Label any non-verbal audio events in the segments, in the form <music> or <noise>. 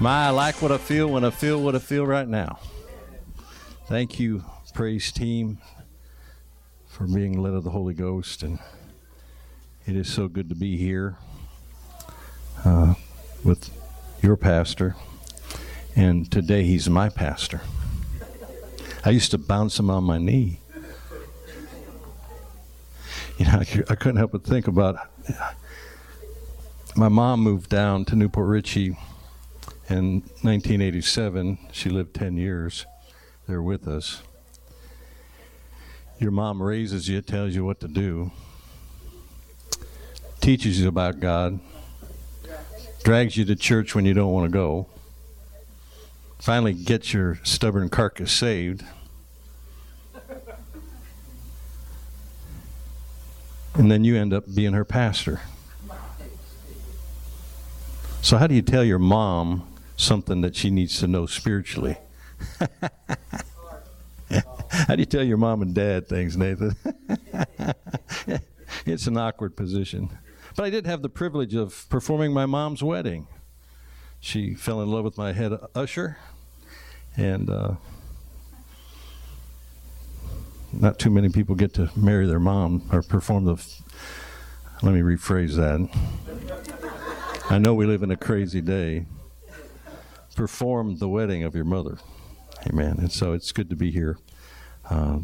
My, I like what I feel when I feel what I feel right now. Thank you, praise team, for being led of the Holy Ghost. And it is so good to be here uh, with your pastor. And today he's my pastor. I used to bounce him on my knee. You know, I couldn't help but think about my mom moved down to New Port Richey in 1987. She lived 10 years there with us. Your mom raises you, tells you what to do, teaches you about God, drags you to church when you don't want to go, finally gets your stubborn carcass saved. And then you end up being her pastor. So, how do you tell your mom something that she needs to know spiritually? <laughs> how do you tell your mom and dad things, Nathan? <laughs> it's an awkward position. But I did have the privilege of performing my mom's wedding. She fell in love with my head usher, and uh, not too many people get to marry their mom or perform the. F- Let me rephrase that. I know we live in a crazy day. Perform the wedding of your mother. Amen. And so it's good to be here, uh,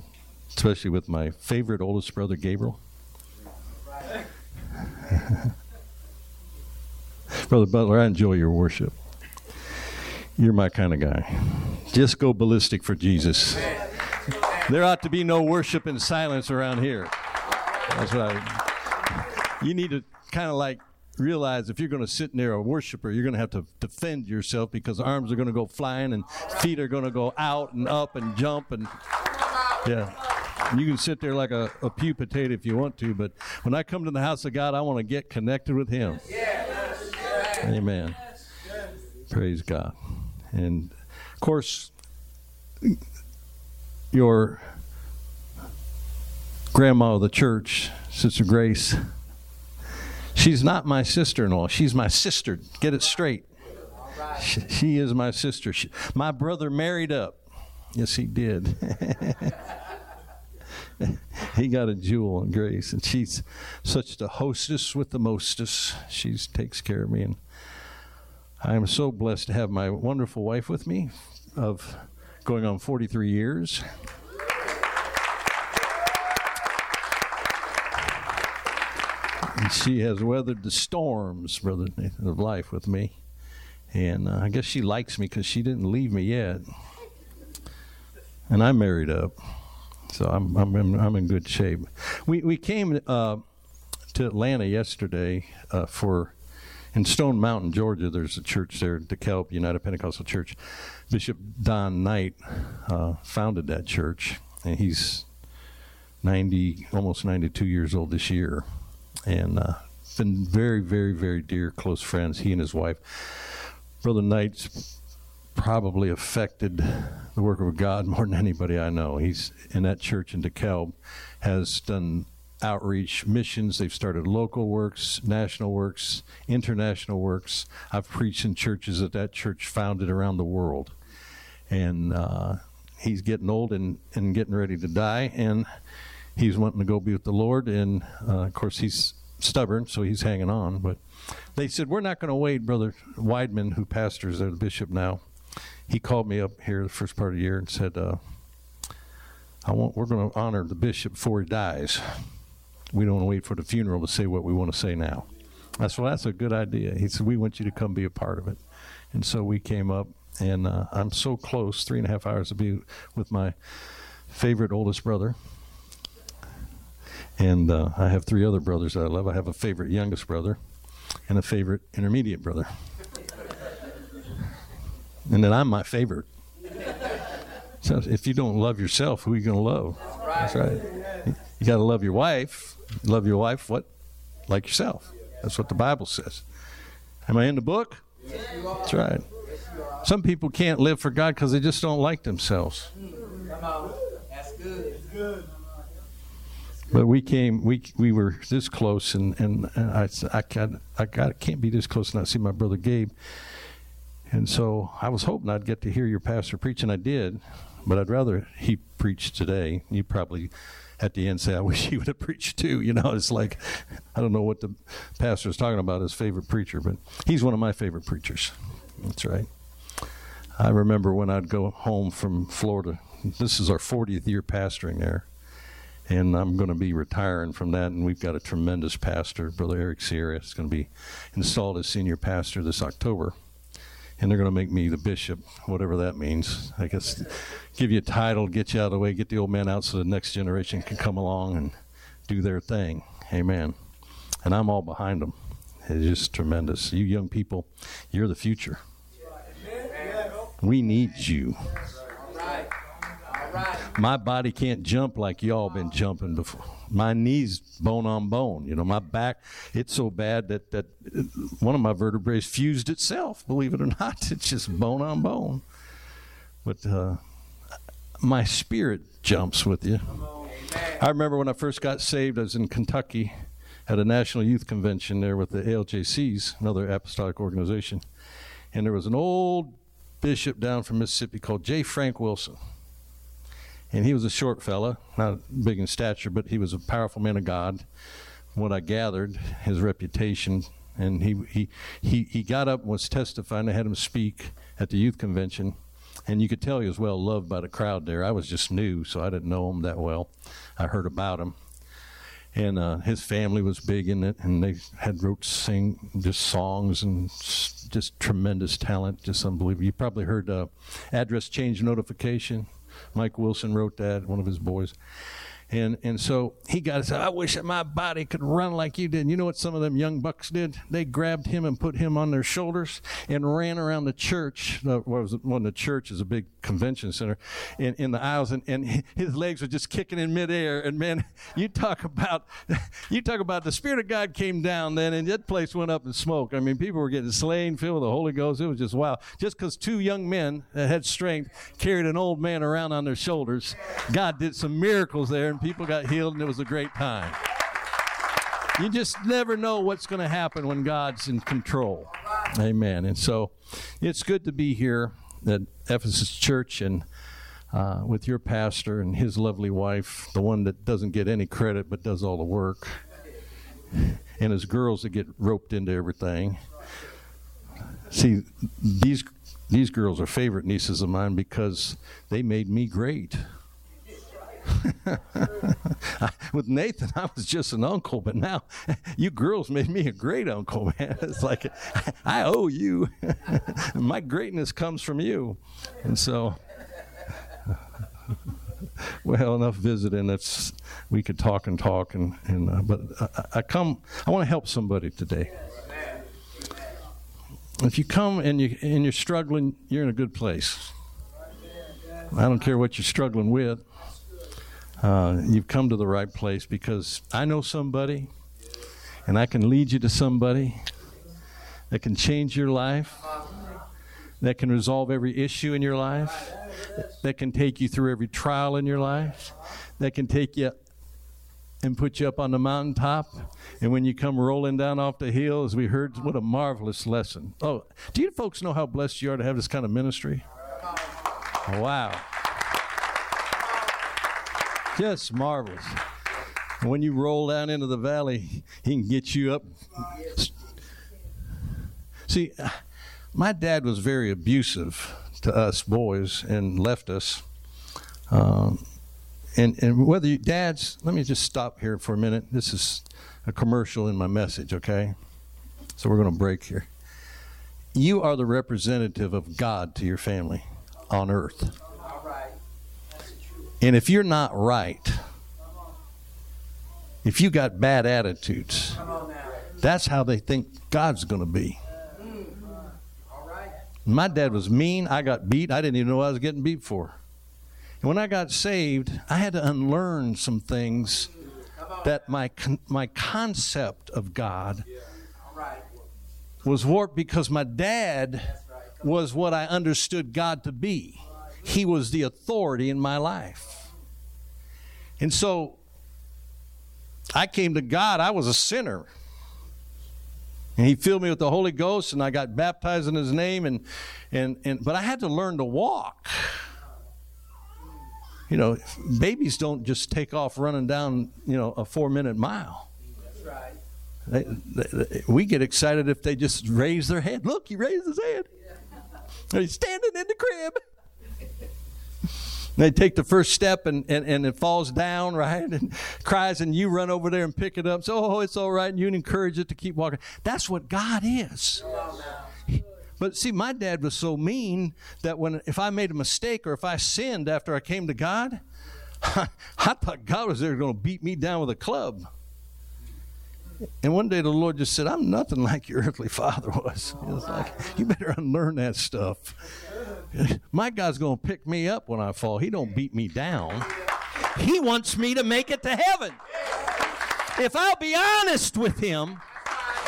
especially with my favorite oldest brother, Gabriel. <laughs> brother Butler, I enjoy your worship. You're my kind of guy. Just go ballistic for Jesus. There ought to be no worship in silence around here. That's right. You need to kind of like realize if you're going to sit near a worshiper, you're going to have to defend yourself because arms are going to go flying and feet are going to go out and up and jump and yeah. You can sit there like a, a pew potato if you want to, but when I come to the house of God, I want to get connected with Him. Amen. Praise God. And of course, your grandma of the church, Sister Grace, she's not my sister in law. She's my sister. Get it straight. She, she is my sister. She, my brother married up. Yes, he did. <laughs> he got a jewel in Grace, and she's such the hostess with the mostess. She takes care of me, and I am so blessed to have my wonderful wife with me of going on 43 years. She has weathered the storms, Brother of life with me. And uh, I guess she likes me because she didn't leave me yet. And I'm married up. So I'm, I'm, in, I'm in good shape. We, we came uh, to Atlanta yesterday uh, for, in Stone Mountain, Georgia, there's a church there, DeKalb United Pentecostal Church. Bishop Don Knight uh, founded that church, and he's 90, almost 92 years old this year and uh, been very, very, very dear, close friends. He and his wife, Brother Knight's probably affected the work of God <laughs> more than anybody I know. He's in that church in DeKalb, has done outreach missions. They've started local works, national works, international works. I've preached in churches that that church founded around the world, and uh, he's getting old and, and getting ready to die, and he's wanting to go be with the Lord. And uh, of course, he's stubborn, so he's hanging on. But they said, We're not going to wait. Brother Weidman, who pastors there, the bishop now, he called me up here the first part of the year and said, uh, I want, We're going to honor the bishop before he dies. We don't want to wait for the funeral to say what we want to say now. I said, Well, that's a good idea. He said, We want you to come be a part of it. And so we came up, and uh, I'm so close, three and a half hours to be with my favorite oldest brother And uh, I have three other brothers that I love. I have a favorite youngest brother and a favorite intermediate brother. And then I'm my favorite. So if you don't love yourself, who are you going to love? That's right. You got to love your wife. Love your wife, what? Like yourself. That's what the Bible says. Am I in the book? That's right. Some people can't live for God because they just don't like themselves. Come on, That's good. But we came, we we were this close, and and, I I got I got can't be this close and not see my brother Gabe. And so I was hoping I'd get to hear your pastor preach, and I did. But I'd rather he preached today. You probably at the end say, I wish he would have preached too. You know, it's like, I don't know what the pastor is talking about, his favorite preacher, but he's one of my favorite preachers. That's right. I remember when I'd go home from Florida. This is our 40th year pastoring there. And I'm going to be retiring from that, and we've got a tremendous pastor, Brother Eric Sierra. is going to be installed as senior pastor this October and they're going to make me the bishop, whatever that means. I guess give you a title, get you out of the way, get the old man out so the next generation can come along and do their thing. Amen. And I'm all behind them. It's just tremendous. You young people, you're the future. We need you. My body can't jump like y'all been jumping before my knees bone on bone. You know, my back, it's so bad that, that one of my vertebrae fused itself, believe it or not. <laughs> It's just bone on bone. But uh, my spirit jumps with you. I remember when I first got saved, I was in Kentucky at a national youth convention there with the ALJCs, another apostolic organization. And there was an old bishop down from Mississippi called J. Frank Wilson and he was a short fella, not big in stature, but he was a powerful man of God. what I gathered, his reputation, and he he he he got up and was testifying. I had him speak at the youth convention, and you could tell he was well loved by the crowd there. I was just new, so I didn't know him that well. I heard about him, and uh, his family was big in it, and they had wrote sing just songs and just tremendous talent, just unbelievable. You probably heard uh, address change notification. Mike Wilson wrote that, one of his boys. And and so he got said, I wish that my body could run like you did. And you know what some of them young bucks did? They grabbed him and put him on their shoulders and ran around the church. Uh, what was? One the church is a big convention center in, in the aisles, and, and his legs were just kicking in midair. And man, <laughs> you talk about <laughs> you talk about the Spirit of God came down then, and that place went up in smoke. I mean, people were getting slain, filled with the Holy Ghost. It was just wow. Just because two young men that had strength carried an old man around on their shoulders, God did some miracles there and people got healed, and it was a great time. You just never know what's going to happen when God's in control. Amen. And so it's good to be here at Ephesus Church and uh, with your pastor and his lovely wife, the one that doesn't get any credit but does all the work, and his girls that get roped into everything. See, these these girls are favorite nieces of mine because they made me great. <laughs> With Nathan, I was just an uncle, but now <laughs> you girls made me a great uncle, <laughs> man. It's like I owe you. My greatness comes from you. And so, well, enough visiting. It's we could talk and talk, and, and uh, but I, I come. I want to help somebody today. If you come and you and you're struggling, you're in a good place. I don't care what you're struggling with uh, you've come to the right place because I know somebody and I can lead you to somebody that can change your life, that can resolve every issue in your life, that can take you through every trial in your life, that can take you and put you up on the mountaintop. And when you come rolling down off the hill, as we heard, what a marvelous lesson. Oh, do you folks know how blessed you are to have this kind of ministry? Wow. Just marvelous. When you roll down into the valley, he can get you up. See, my dad was very abusive to us boys and left us. Um, and, and whether you, dads, let me just stop here for a minute. This is a commercial in my message, okay? So we're going to break here. You are the representative of God to your family on earth. And if you're not right, if you got bad attitudes, that's how they think God's going to be. My dad was mean. I got beat. I didn't even know I was getting beat for. And when I got saved, I had to unlearn some things that my my concept of God was warped because my dad was what I understood God to be. He was the authority in my life. And so I came to God, I was a sinner. And he filled me with the Holy Ghost, and I got baptized in his name, and, and, and but I had to learn to walk. You know, babies don't just take off running down, you know, a four minute mile. That's right. They, they, they, we get excited if they just raise their head. Look, he raised his head. Yeah. He's standing in the crib they take the first step and, and, and it falls down, right? <laughs> And cries, and you run over there and pick it up. So, oh, it's all right. And you encourage it to keep walking. That's what God is. But see, my dad was so mean that when if I made a mistake or if I sinned after I came to God, <laughs> I, thought God was there going to beat me down with a club. And one day the Lord just said, I'm nothing like your earthly father was. He was like, You better unlearn that stuff. <laughs> My God's going to pick me up when I fall. He don't beat me down. He wants me to make it to heaven. If I'll be honest with him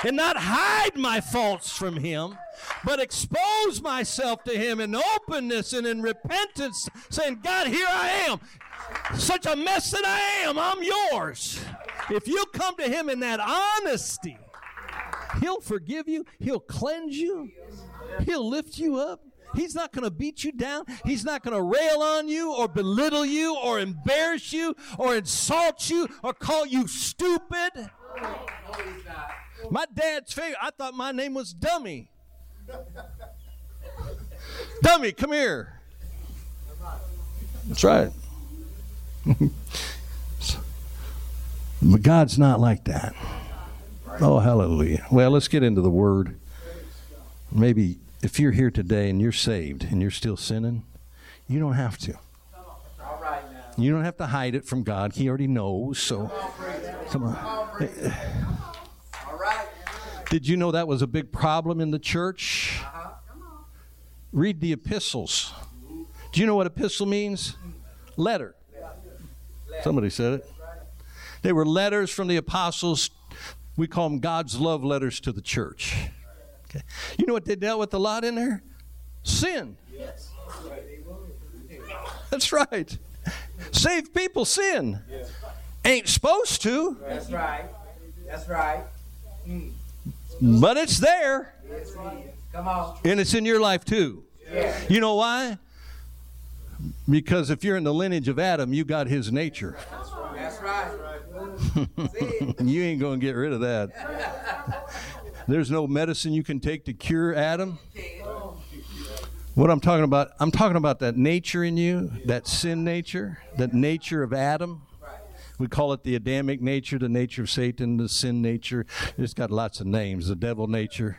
and not hide my faults from him, but expose myself to him in openness and in repentance, saying, God, here I am. Such a mess that I am. I'm yours. If you come to him in that honesty, he'll forgive you, he'll cleanse you, he'll lift you up. He's not going to beat you down. He's not going to rail on you or belittle you or embarrass you or insult you or call you stupid. My dad's favorite, I thought my name was Dummy. Dummy, come here. That's right. <laughs> but God's not like that. Oh, hallelujah. Well, let's get into the word. Maybe if you're here today and you're saved and you're still sinning, you don't have to. You don't have to hide it from God. He already knows. So, come on. Did you know that was a big problem in the church? Read the epistles. Do you know what epistle means? Letter. Somebody said it. They were letters from the apostles. We call them God's love letters to the church. Okay. You know what they dealt with a lot in there? Sin. Yes. That's right. Save people sin. Yes. Ain't supposed to. That's right. That's right. Mm. But it's there. Yes, Come on. And it's in your life too. Yes. You know why? Because if you're in the lineage of Adam, you got his nature. That's right. <laughs> you ain't going to get rid of that. <laughs> There's no medicine you can take to cure Adam. What I'm talking about, I'm talking about that nature in you, that sin nature, that nature of Adam. We call it the Adamic nature, the nature of Satan, the sin nature. It's got lots of names, the devil nature.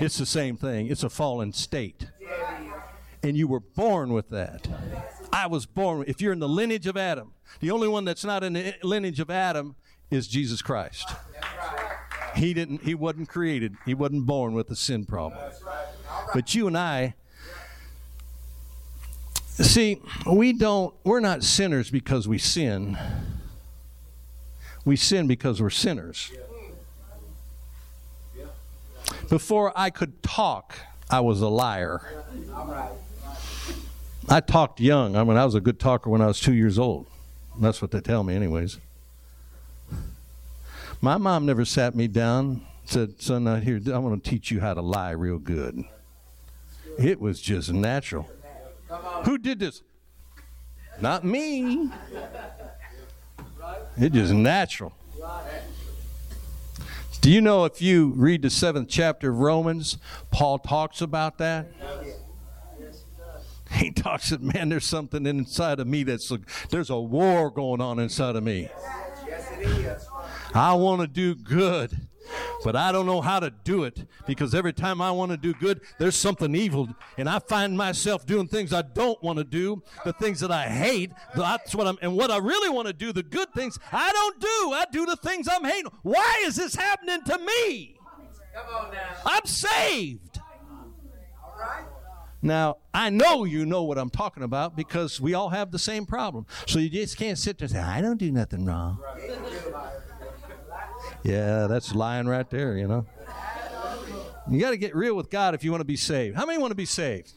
It's the same thing. It's a fallen state. And you were born with that. I was born. If you're in the lineage of Adam, the only one that's not in the lineage of Adam is Jesus Christ. He didn't he wasn't created. He wasn't born with a sin problem. But you and I see, we don't we're not sinners because we sin. We sin because we're sinners. Before I could talk, I was a liar. I talked young. I mean, I was a good talker when I was two years old. That's what they tell me, anyways. My mom never sat me down, said, Son, out here, I want to teach you how to lie real good. It was just natural. Who did this? Not me. It just natural. Do you know if you read the seventh chapter of Romans, Paul talks about that? He talks that, man, there's something inside of me that's, there's a war going on inside of me. I want to do good, But I don't know how to do it because every time I want to do good, there's something evil. And I find myself doing things I don't want to do, the things that I hate. That's what I'm, and what I really want to do, the good things, I don't do. I do the things I'm hating. Why is this happening to me? Come on now. I'm saved. All right. Now, I know you know what I'm talking about because we all have the same problem. So you just can't sit there and say, I don't do nothing wrong. Yeah, that's lying right there, you know. You got to get real with God if you want to be saved. How many want to be saved?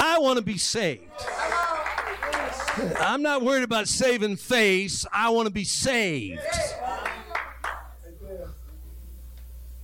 I want to be saved. I'm not worried about saving face. I want to be saved.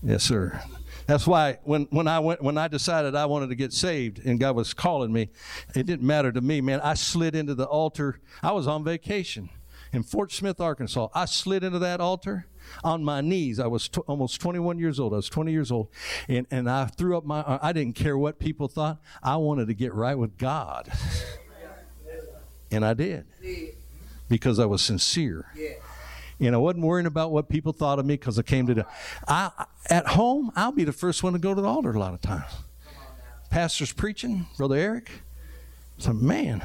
Yes, sir. That's why when, when I went when I decided I wanted to get saved and God was calling me, it didn't matter to me, man. I slid into the altar. I was on vacation in Fort Smith, Arkansas. I slid into that altar on my knees. I was t- almost 21 years old. I was 20 years old, and and I threw up my. I didn't care what people thought. I wanted to get right with God, and I did because I was sincere. And I wasn't worrying about what people thought of me because I came to the. I, at home, I'll be the first one to go to the altar a lot of times. Pastor's preaching, Brother Eric. So, man,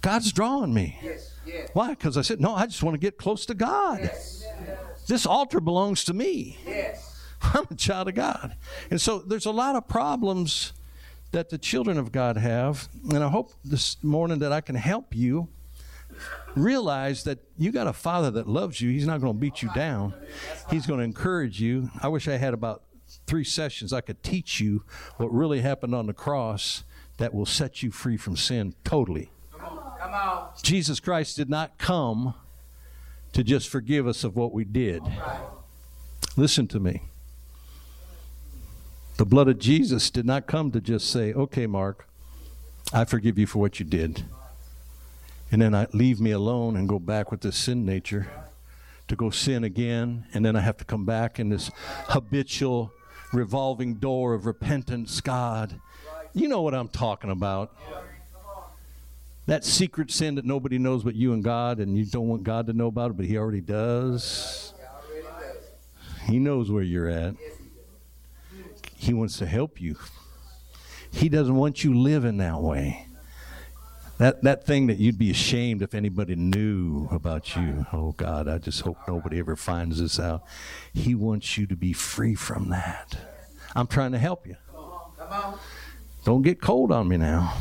God's drawing me. Yes. Yes. Why? Because I said, no, I just want to get close to God. Yes. This altar belongs to me. Yes. <laughs> I'm a child of God. And so there's a lot of problems that the children of God have. And I hope this morning that I can help you realize that you got a father that loves you. He's not going to beat you down, he's going to encourage you. I wish I had about three sessions I could teach you what really happened on the cross that will set you free from sin totally. Come on. Jesus Christ did not come to just forgive us of what we did. Listen to me. The blood of Jesus did not come to just say, okay, Mark, I forgive you for what you did. And then I leave me alone and go back with this sin nature to go sin again. And then I have to come back in this habitual revolving door of repentance, God. You know what I'm talking about. That secret sin that nobody knows but you and God, and you don't want God to know about it, but He already does. He knows where you're at. He wants to help you. He doesn't want you living that way. That that thing that you'd be ashamed if anybody knew about you. Oh God, I just hope nobody ever finds this out. He wants you to be free from that. I'm trying to help you. Don't get cold on me now.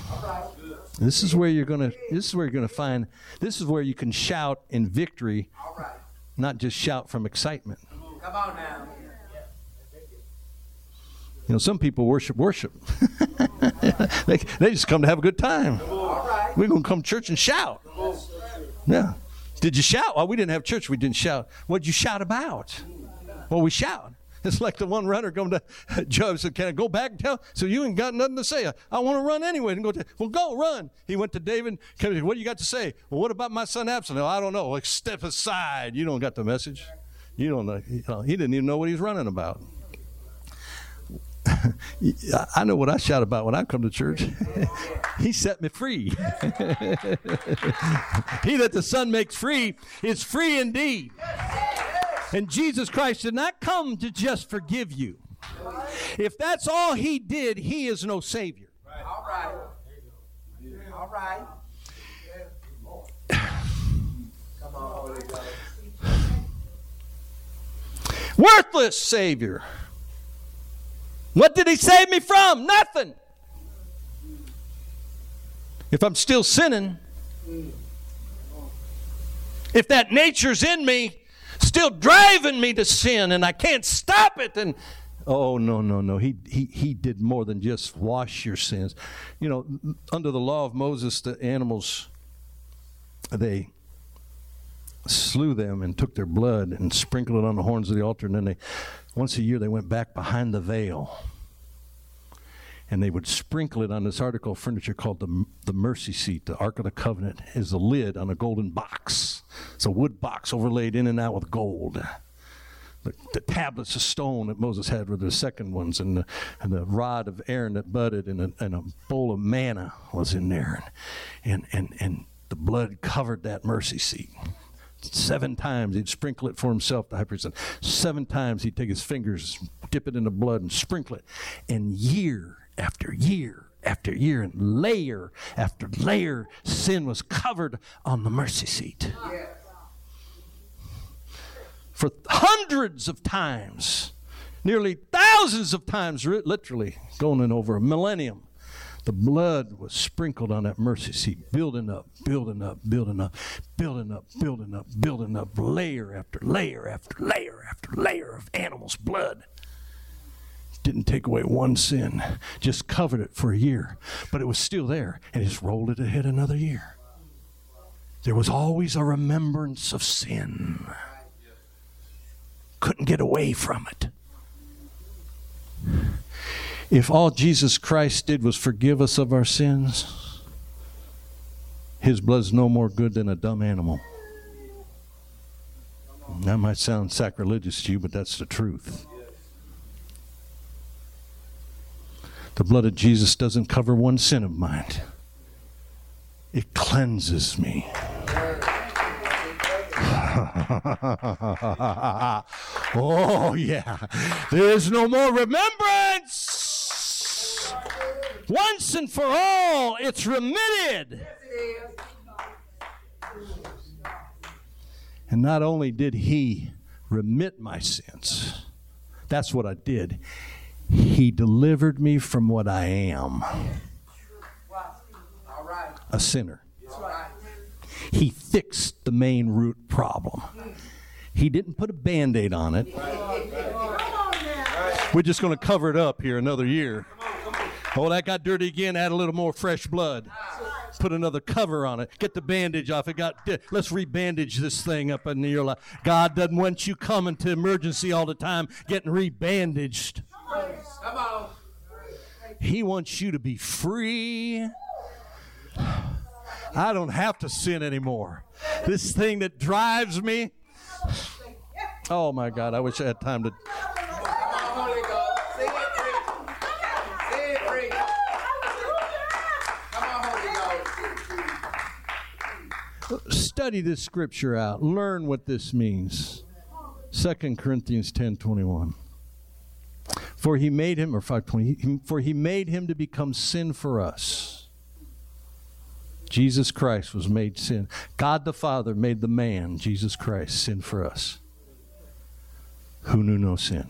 This is where you're gonna. This is where you're gonna find. This is where you can shout in victory, All right. not just shout from excitement. Come on now. You know, some people worship worship. <laughs> they, they just come to have a good time. Right. We're gonna come to church and shout. Yeah. Did you shout? Well, we didn't have church. We didn't shout. What'd you shout about? Well, we shout. <laughs> It's like the one runner come to Joab said, "Can I go back and tell?" So you ain't got nothing to say. I, want to run anyway. And go. Well, go run. He went to David. "Can- What do you got to say? Well, what about my son Absalom? "Oh, I don't know. Like step aside. You don't got the message. You don't know. Know, He didn't even know what he was running about. <laughs> I know what I shout about when I come to church. <laughs> he set me free. he that the Son makes free is free indeed. And Jesus Christ did not come to just forgive you. If that's all he did, he is no Savior. All right. All right. Come on, Worthless Savior. What did he save me from? Nothing. If I'm still sinning, if that nature's in me, still driving me to sin and I can't stop it, And oh no, no, no. He he he did more than just wash your sins. You know, under the law of Moses, the animals they slew them and took their blood and sprinkled it on the horns of the altar and then they once a year they went back behind the veil and they would sprinkle it on this article of furniture called the, the mercy seat the ark of the covenant is a lid on a golden box it's a wood box overlaid in and out with gold the, the tablets of stone that Moses had were the second ones, and the, and the rod of Aaron that budded, and a, and a bowl of manna was in there, and, and, and, the blood covered that mercy seat Seven times he'd sprinkle it for himself, the high priest. Seven times he'd take his fingers, dip it in the blood, and sprinkle it. And year after year after year, and layer after layer, sin was covered on the mercy seat. For hundreds of times, nearly thousands of times, literally going in over a millennium, the blood was sprinkled on that mercy seat, building up, building up, building up, building up, building up, building up, layer after layer after layer after layer of animal's blood. Didn't take away one sin, just covered it for a year. But it was still there, and just rolled it ahead another year. There was always a remembrance of sin. Couldn't get away from it. If all Jesus Christ did was forgive us of our sins, his blood's no more good than a dumb animal. That might sound sacrilegious to you, but that's the truth. The blood of Jesus doesn't cover one sin of mine, it cleanses me. <laughs> oh, yeah. There's no more remembrance. Once and for all, it's remitted. And not only did he remit my sins, that's what I did. He delivered me from what I am a sinner. He fixed the main root problem. He didn't put a band aid on it. We're just going to cover it up here another year. Oh, that got dirty again. Add a little more fresh blood. Put another cover on it. Get the bandage off. It got. Let's rebandage this thing up in your life. God doesn't want you coming to emergency all the time, getting rebandaged. He wants you to be free. I don't have to sin anymore. This thing that drives me. Oh my God! I wish I had time to study this scripture out. Learn what this means. 2 Corinthians 10 21. For he made him, or 520, for he made him to become sin for us. Jesus Christ was made sin. God the Father made the man, Jesus Christ, sin for us, who knew no sin.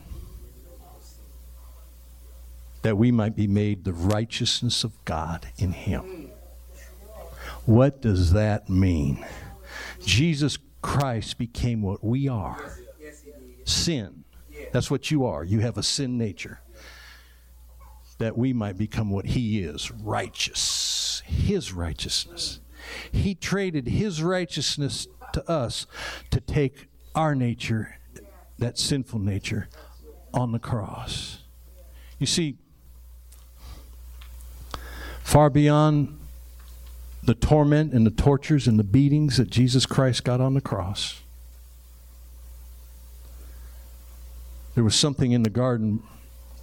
That we might be made the righteousness of God in him. What does that mean? Jesus Christ became what we are sin. That's what you are. You have a sin nature. That we might become what He is righteous. His righteousness. He traded His righteousness to us to take our nature, that sinful nature, on the cross. You see, far beyond the torment and the tortures and the beatings that Jesus Christ got on the cross. There was something in the garden,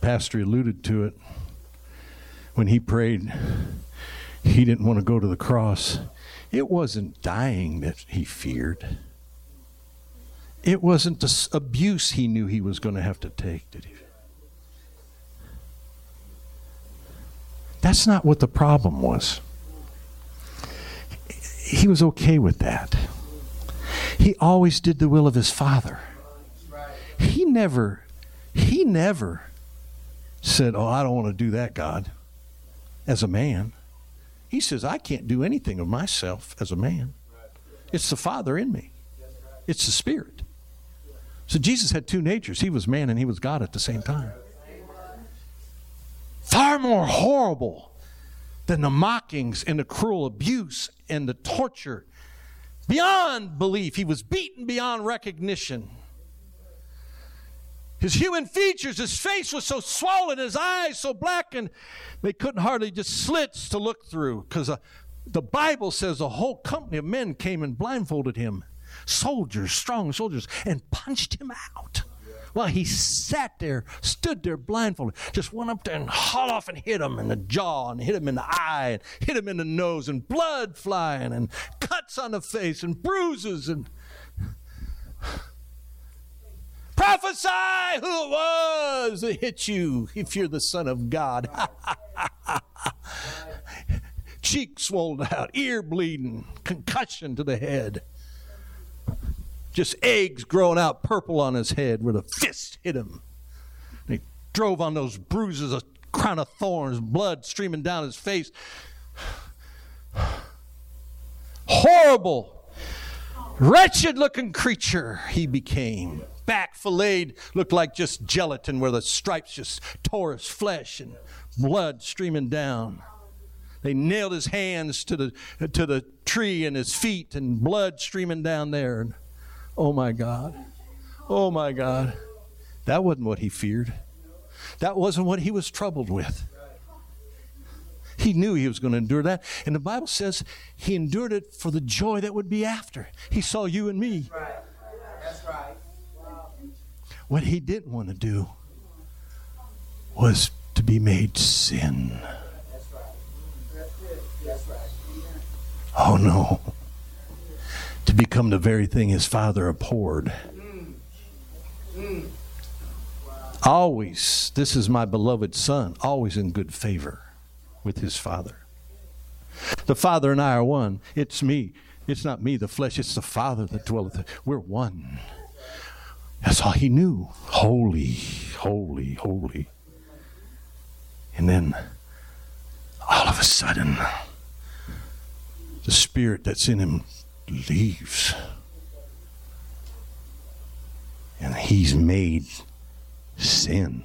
Pastor alluded to it, when he prayed, he didn't want to go to the cross. It wasn't dying that he feared. It wasn't the abuse he knew he was going to have to take, did he? That's not what the problem was he was okay with that. He always did the will of his father. He never, he never said, Oh, I don't want to do that, God, as a man. He says, I can't do anything of myself as a man. It's the Father in me, it's the Spirit. So Jesus had two natures. He was man and he was God at the same time. Far more horrible than the mockings and the cruel abuse and the torture. Beyond belief, he was beaten beyond recognition. His human features, his face was so swollen, his eyes so black, and they couldn't hardly just slits to look through because uh, the Bible says a whole company of men came and blindfolded him, soldiers, strong soldiers, and punched him out. Well, he sat there, stood there blindfolded, just went up there and hauled off and hit him in the jaw and hit him in the eye and hit him in the nose and blood flying and cuts on the face and bruises and Prophesy who it was that hit you if you're the Son of God. <laughs> Cheek swollen out, ear bleeding, concussion to the head. Just eggs growing out purple on his head where the fist hit him. And he drove on those bruises, a crown of thorns, blood streaming down his face. Horrible, wretched looking creature he became. Back filleted, looked like just gelatin where the stripes just tore his flesh and blood streaming down. They nailed his hands to the, to the tree and his feet and blood streaming down there. And, oh my God. Oh my God. That wasn't what he feared. That wasn't what he was troubled with. He knew he was going to endure that. And the Bible says he endured it for the joy that would be after. He saw you and me. Right. What he didn't want to do was to be made sin. Oh no. To become the very thing his father abhorred. Always, this is my beloved son, always in good favor with his father. The father and I are one. It's me. It's not me, the flesh, it's the father that dwelleth. We're one. That's all he knew. Holy, holy, holy. And then all of a sudden, the spirit that's in him leaves. And he's made sin.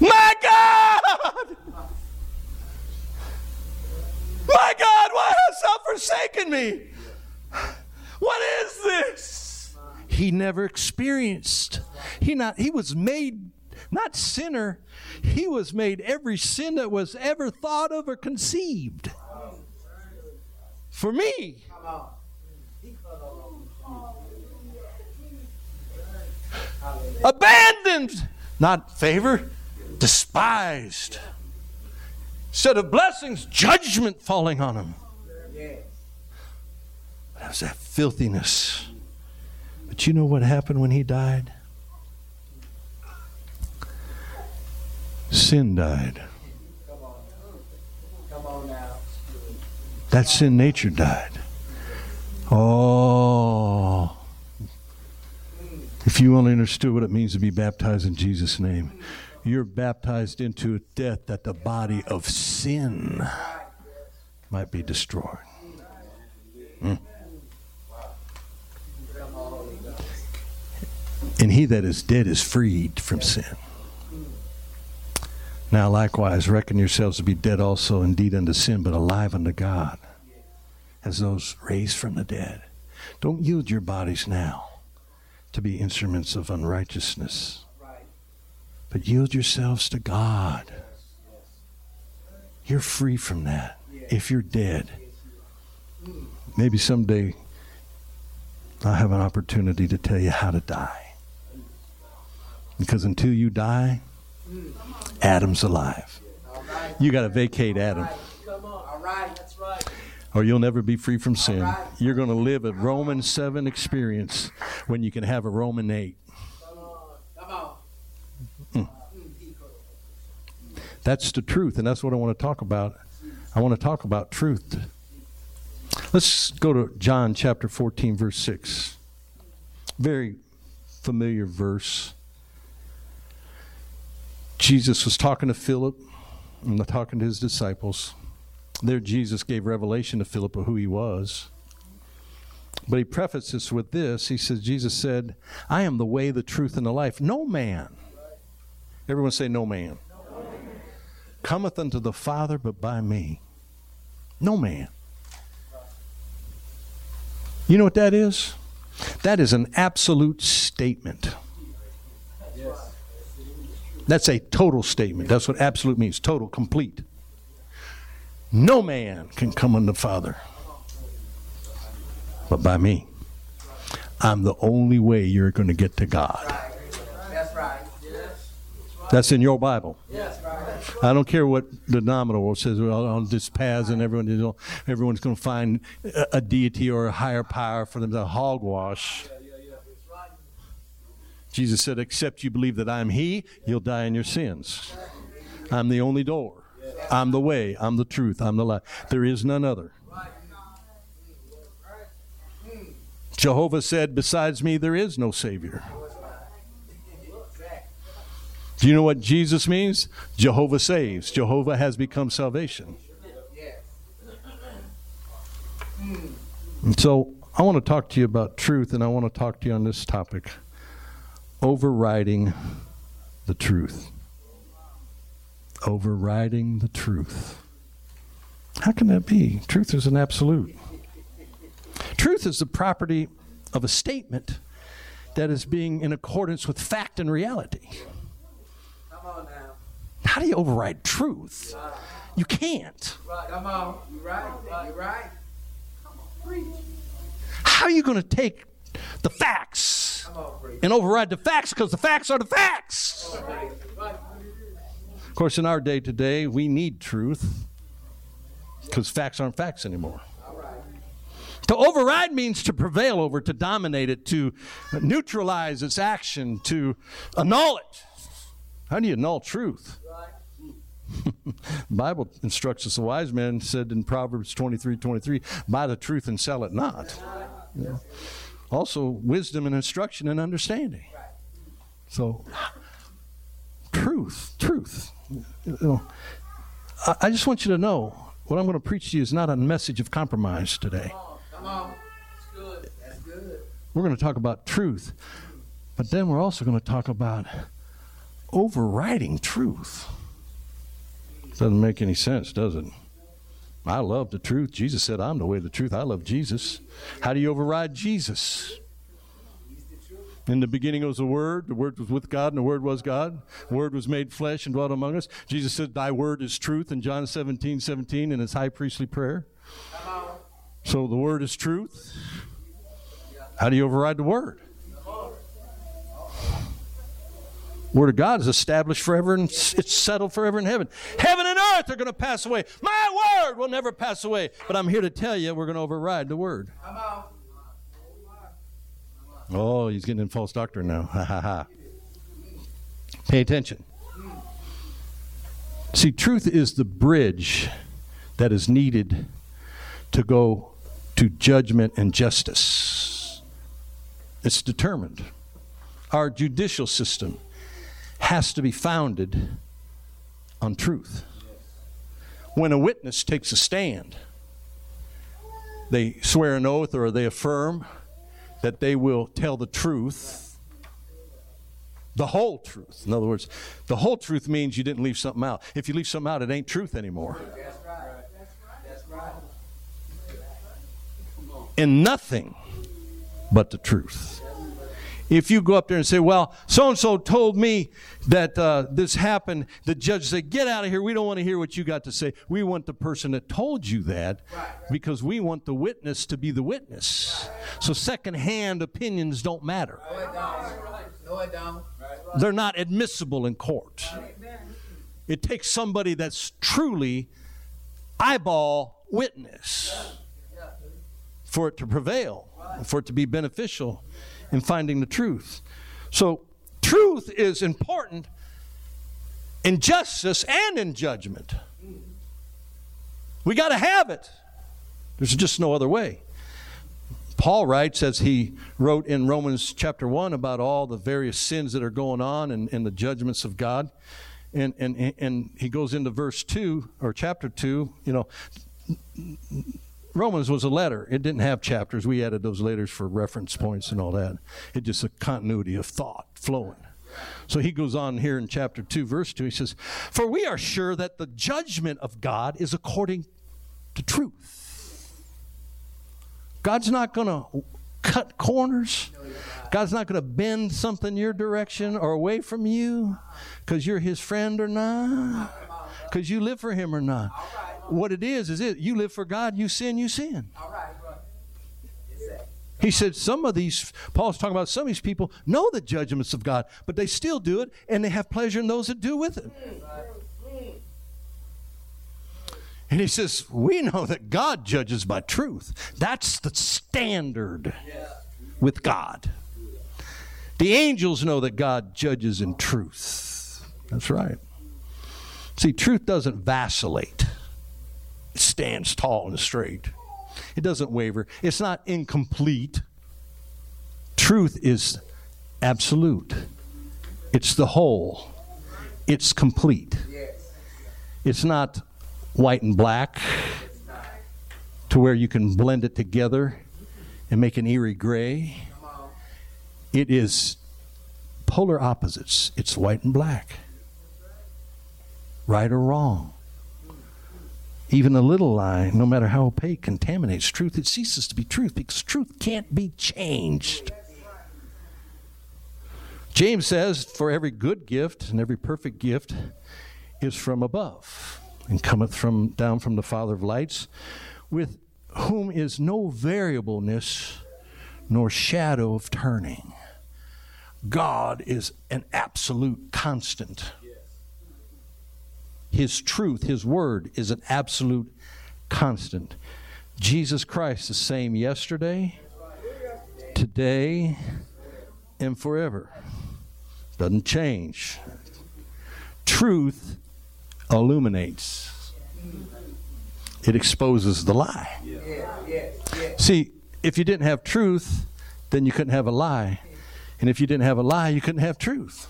My God! My God, why hast thou forsaken me? What is this? He never experienced. He not he was made not sinner. He was made every sin that was ever thought of or conceived. For me. Abandoned, not favored, despised. Instead of blessings, judgment falling on him. Yes. That was that filthiness. But you know what happened when he died? Sin died. That sin nature died. Oh. If you only understood what it means to be baptized in Jesus' name, you're baptized into a death that the body of sin might be destroyed. Hmm. And he that is dead is freed from sin. Now, likewise, reckon yourselves to be dead also indeed unto sin, but alive unto God, as those raised from the dead. Don't yield your bodies now to be instruments of unrighteousness, Right. But yield yourselves to God. You're free from that if you're dead. Maybe someday I'll have an opportunity to tell you how to die. Because until you die, Adam's alive. You got to vacate Adam, or you'll never be free from sin. You're going to live a Roman 7 experience when you can have a Roman 8. Come on. Come on. That's the truth, and that's what I want to talk about. I want to talk about truth. Let's go to John chapter 14, verse 6. Very familiar verse. Jesus was talking to Philip and talking to his disciples. There, Jesus gave revelation to Philip of who he was. But he prefaces with this. He says, Jesus said, I am the way, the truth, and the life. No man. Everyone say, No man cometh unto the Father but by me. No man. You know what that is? That is an absolute statement. That's a total statement. That's what absolute means total, complete. No man can come unto the Father but by me. I'm the only way you're going to get to God. That's right. Yes. That's in your Bible. Yes, right. I don't care what the nominal says. Well, on this paths and everyone, you know, everyone's going to find a, a deity or a higher power for them to hogwash. Yeah, yeah, yeah. Right. Jesus said, "Except you believe that I am He, you'll die in your sins. I'm the only door. I'm the way. I'm the truth. I'm the life. There is none other." Jehovah said, "Besides me, there is no Savior." Do you know what Jesus means? Jehovah saves. Jehovah has become salvation. And so I want to talk to you about truth, and I want to talk to you on this topic overriding the truth. Overriding the truth. How can that be? Truth is an absolute. Truth is the property of a statement that is being in accordance with fact and reality. Come on now. How do you override truth? You can't. Come on. You right. You right. How are you going to take the facts Come on, preach. and override the facts because the facts are the facts? Of course, in our day today, we need truth because facts aren't facts anymore. To override means to prevail over, to dominate it, to neutralize its action, to annul it. How do you annul truth? The <laughs> Bible instructs us, The wise man said in Proverbs 23 23, buy the truth and sell it not. Yeah. Also, wisdom and instruction and understanding. So, truth, truth. You know, I, I just want you to know what I'm going to preach to you is not a message of compromise today. Come on. That's good. That's good. We're going to talk about truth, but then we're also going to talk about overriding truth. Doesn't make any sense, does it? I love the truth. Jesus said, I'm the way, the truth. I love Jesus. How do you override Jesus? In the beginning was the Word. The Word was with God, and the Word was God. The Word was made flesh and dwelt among us. Jesus said, Thy Word is truth in John 17, 17 in his high priestly prayer. So the Word is truth. How do you override the Word? Word of God is established forever and it's settled forever in heaven. Heaven and earth are going to pass away. My word will never pass away. But I'm here to tell you we're going to override the word. Oh, he's getting in false doctrine now. Ha ha ha. Pay attention. See, truth is the bridge that is needed to go to judgment and justice. It's determined. Our judicial system has to be founded on truth. When a witness takes a stand, they swear an oath or they affirm that they will tell the truth, the whole truth. In other words, the whole truth means you didn't leave something out. If you leave something out, it ain't truth anymore. And nothing but the truth. If you go up there and say, Well, so and so told me that uh, this happened, the judge said, Get out of here. We don't want to hear what you got to say. We want the person that told you that because we want the witness to be the witness. So, secondhand opinions don't matter, No, it don't. No, it don't. they're not admissible in court. It takes somebody that's truly eyeball witness for it to prevail, for it to be beneficial in finding the truth. So, truth is important in justice and in judgment. We got to have it. There's just no other way. Paul writes, as he wrote in Romans chapter 1 about all the various sins that are going on and, and the judgments of God. And, and, and he goes into verse 2 or chapter 2. You know, Romans was a letter. It didn't have chapters. We added those letters for reference points and all that. It just a continuity of thought flowing. So he goes on here in chapter 2, verse 2. He says, For we are sure that the judgment of God is according to truth. God's not going to cut corners. God's not going to bend something your direction or away from you because you're his friend or not, because you live for him or not. What it is, is it you live for God, you sin, you sin. All right. He said some of these, Paul's talking about some of these people know the judgments of God, but they still do it, and they have pleasure in those that do with it. And he says, We know that God judges by truth. That's the standard with God. The angels know that God judges in truth. That's right. See, truth doesn't vacillate, it stands tall and straight. It doesn't waver. It's not incomplete. Truth is absolute, it's the whole, it's complete. It's not white and black to where you can blend it together and make an eerie gray. It is polar opposites. It's white and black, right or wrong. Even a little lie, no matter how opaque, contaminates truth. It ceases to be truth because truth can't be changed. James says, For every good gift and every perfect gift is from above and cometh from down from the Father of lights, with whom is no variableness nor shadow of turning. God is an absolute constant. His truth, His word, is an absolute constant. Jesus Christ, the same yesterday, today, and forever. Doesn't change. Truth illuminates, it exposes the lie. See, if you didn't have truth, then you couldn't have a lie. And if you didn't have a lie, you couldn't have truth.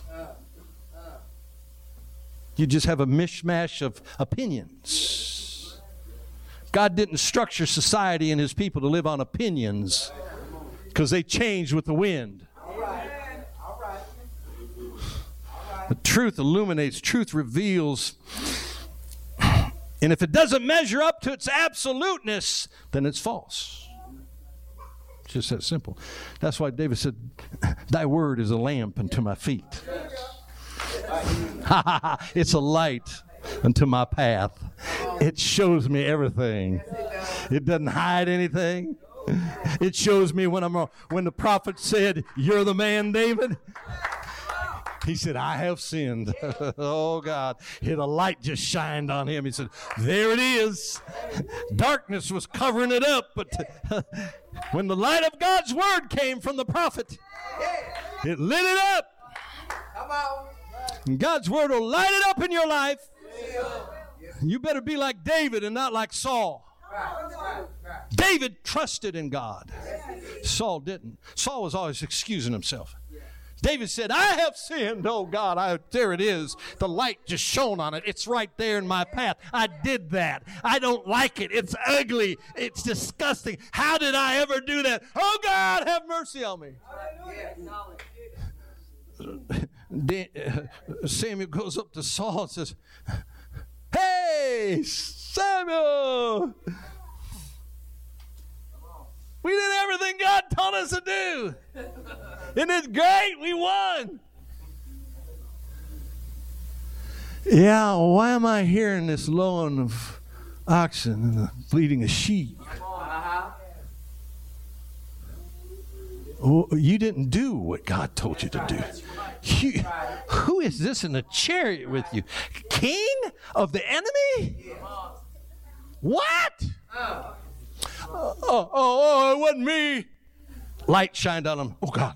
You just have a mishmash of opinions. God didn't structure society and his people to live on opinions because they change with the wind. The truth illuminates, truth reveals. And if it doesn't measure up to its absoluteness, then it's false. It's just that simple. That's why David said, Thy word is a lamp unto my feet. <laughs> it's a light unto my path. It shows me everything. It doesn't hide anything. It shows me when I'm wrong. when the prophet said, "You're the man, David." He said, I have sinned. <laughs> oh, God. Here the light just shined on him. He said, There it is. Darkness was covering it up, but <laughs> when the light of God's word came from the prophet, it lit it up. God's word will light it up in your life. You better be like David and not like Saul. David trusted in God. Saul didn't. Saul was always excusing himself. David said, I have sinned. Oh God, I, there it is. The light just shone on it. It's right there in my path. I did that. I don't like it. It's ugly. It's disgusting. How did I ever do that? Oh God, have mercy on me. Uh, Samuel goes up to Saul and says, Hey, Samuel. We did everything God told us to do. Isn't it great? We won. Yeah, why am I hearing this lowing of oxen and the bleating of sheep? Well, you didn't do what God told you to do. You, who is this in the chariot with you? King of the enemy? What? Oh, oh, oh, oh, it wasn't me. Light shined on him. Oh, God.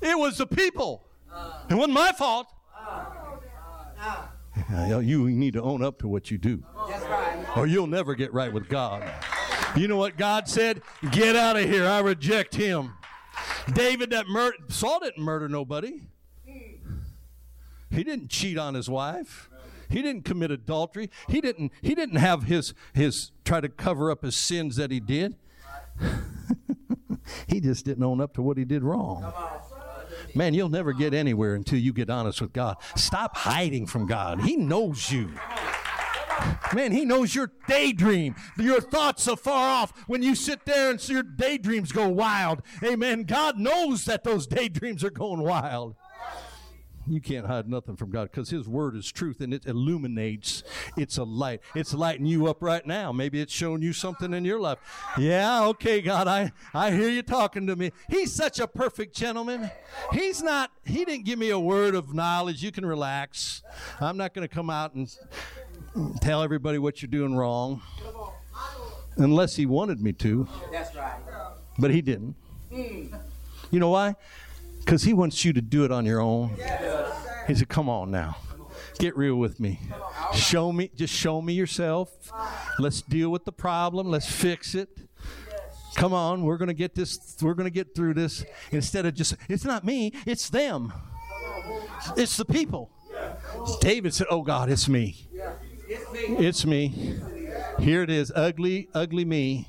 It was the people. It wasn't my fault. You need to own up to what you do, or you'll never get right with God. You know what God said? Get out of here. I reject him. David that murdered Saul didn't murder nobody. He didn't cheat on his wife. He didn't commit adultery. He didn't he didn't have his his try to cover up his sins that he did. <laughs> he just didn't own up to what he did wrong. Man, you'll never get anywhere until you get honest with God. Stop hiding from God. He knows you. Man, he knows your daydream. Your thoughts are far off. When you sit there and see your daydreams go wild. Amen. God knows that those daydreams are going wild. You can't hide nothing from God because His Word is truth and it illuminates. It's a light. It's lighting you up right now. Maybe it's showing you something in your life. Yeah, okay, God, I, I hear you talking to me. He's such a perfect gentleman. He's not, He didn't give me a word of knowledge. You can relax. I'm not going to come out and tell everybody what you're doing wrong unless He wanted me to, That's right. but He didn't. You know why? Because He wants you to do it on your own. He said, Come on now. Get real with me. Show me, just show me yourself. Let's deal with the problem. Let's fix it. Come on, we're going to get this, we're going to get through this. Instead of just, it's not me, it's them. It's the people. David said, Oh God, it's me. It's me. Here it is, ugly, ugly me.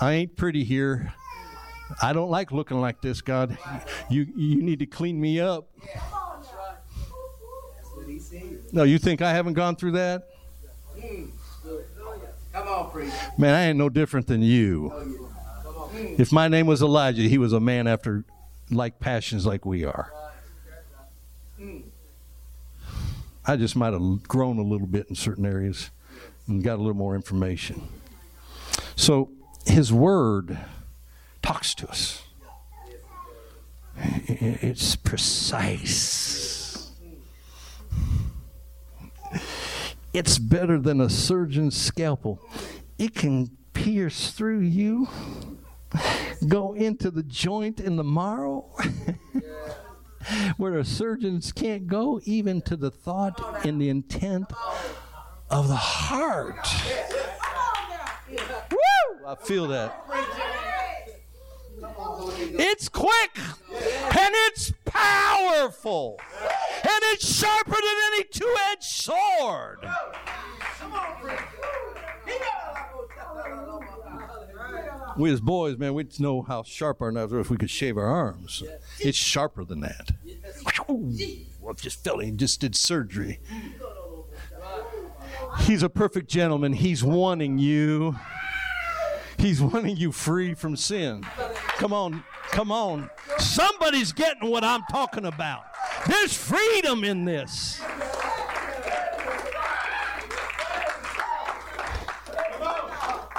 I ain't pretty here. I don't like looking like this, God. You you need to clean me up. No, you think I haven't gone through that? Man, I ain't no different than you. If my name was Elijah, he was a man after like passions like we are. I just might have grown a little bit in certain areas and got a little more information. So his word talks to us. It's precise. It's better than a surgeon's scalpel. It can pierce through you, go into the joint in the marrow, <laughs> <laughs> where surgeons can't go, even to the thought and the intent of the heart. Woo! I feel that. It's quick and it's powerful and it's sharper than any two edged sword. We as boys, man, we'd know how sharp our knives were if we could shave our arms. It's sharper than that. I just felt he just did surgery. He's a perfect gentleman. He's wanting you. He's wanting you free from sin. Come on, come on. Somebody's getting what I'm talking about. There's freedom in this.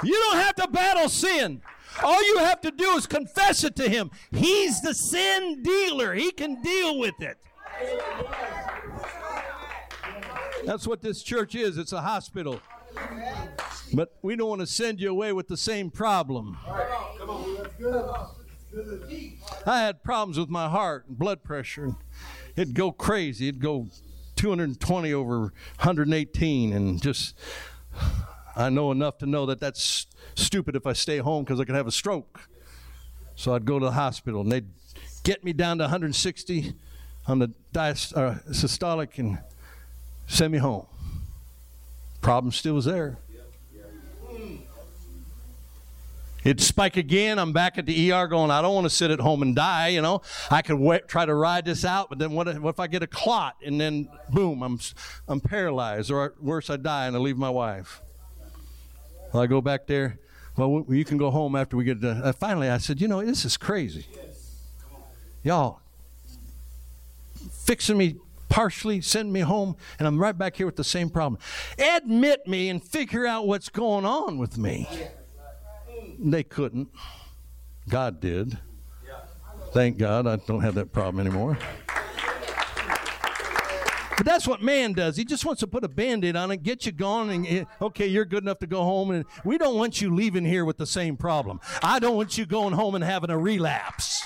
You don't have to battle sin. All you have to do is confess it to Him. He's the sin dealer, He can deal with it. That's what this church is it's a hospital. But we don't want to send you away with the same problem. I had problems with my heart and blood pressure. It'd go crazy. It'd go 220 over 118. And just, I know enough to know that that's stupid if I stay home because I could have a stroke. So I'd go to the hospital and they'd get me down to 160 on the diast- uh, systolic and send me home. Problem still was there. It'd spike again. I'm back at the ER going, I don't want to sit at home and die, you know. I could wait, try to ride this out, but then what if, what if I get a clot and then boom, I'm, I'm paralyzed, or worse, I die and I leave my wife? Well, I go back there. Well, you can go home after we get done. Uh, finally, I said, you know, this is crazy. Y'all, fixing me partially, send me home, and I'm right back here with the same problem. Admit me and figure out what's going on with me. They couldn't. God did. Thank God I don't have that problem anymore. But that's what man does. He just wants to put a band aid on it, get you gone, and eh, okay, you're good enough to go home. And we don't want you leaving here with the same problem. I don't want you going home and having a relapse.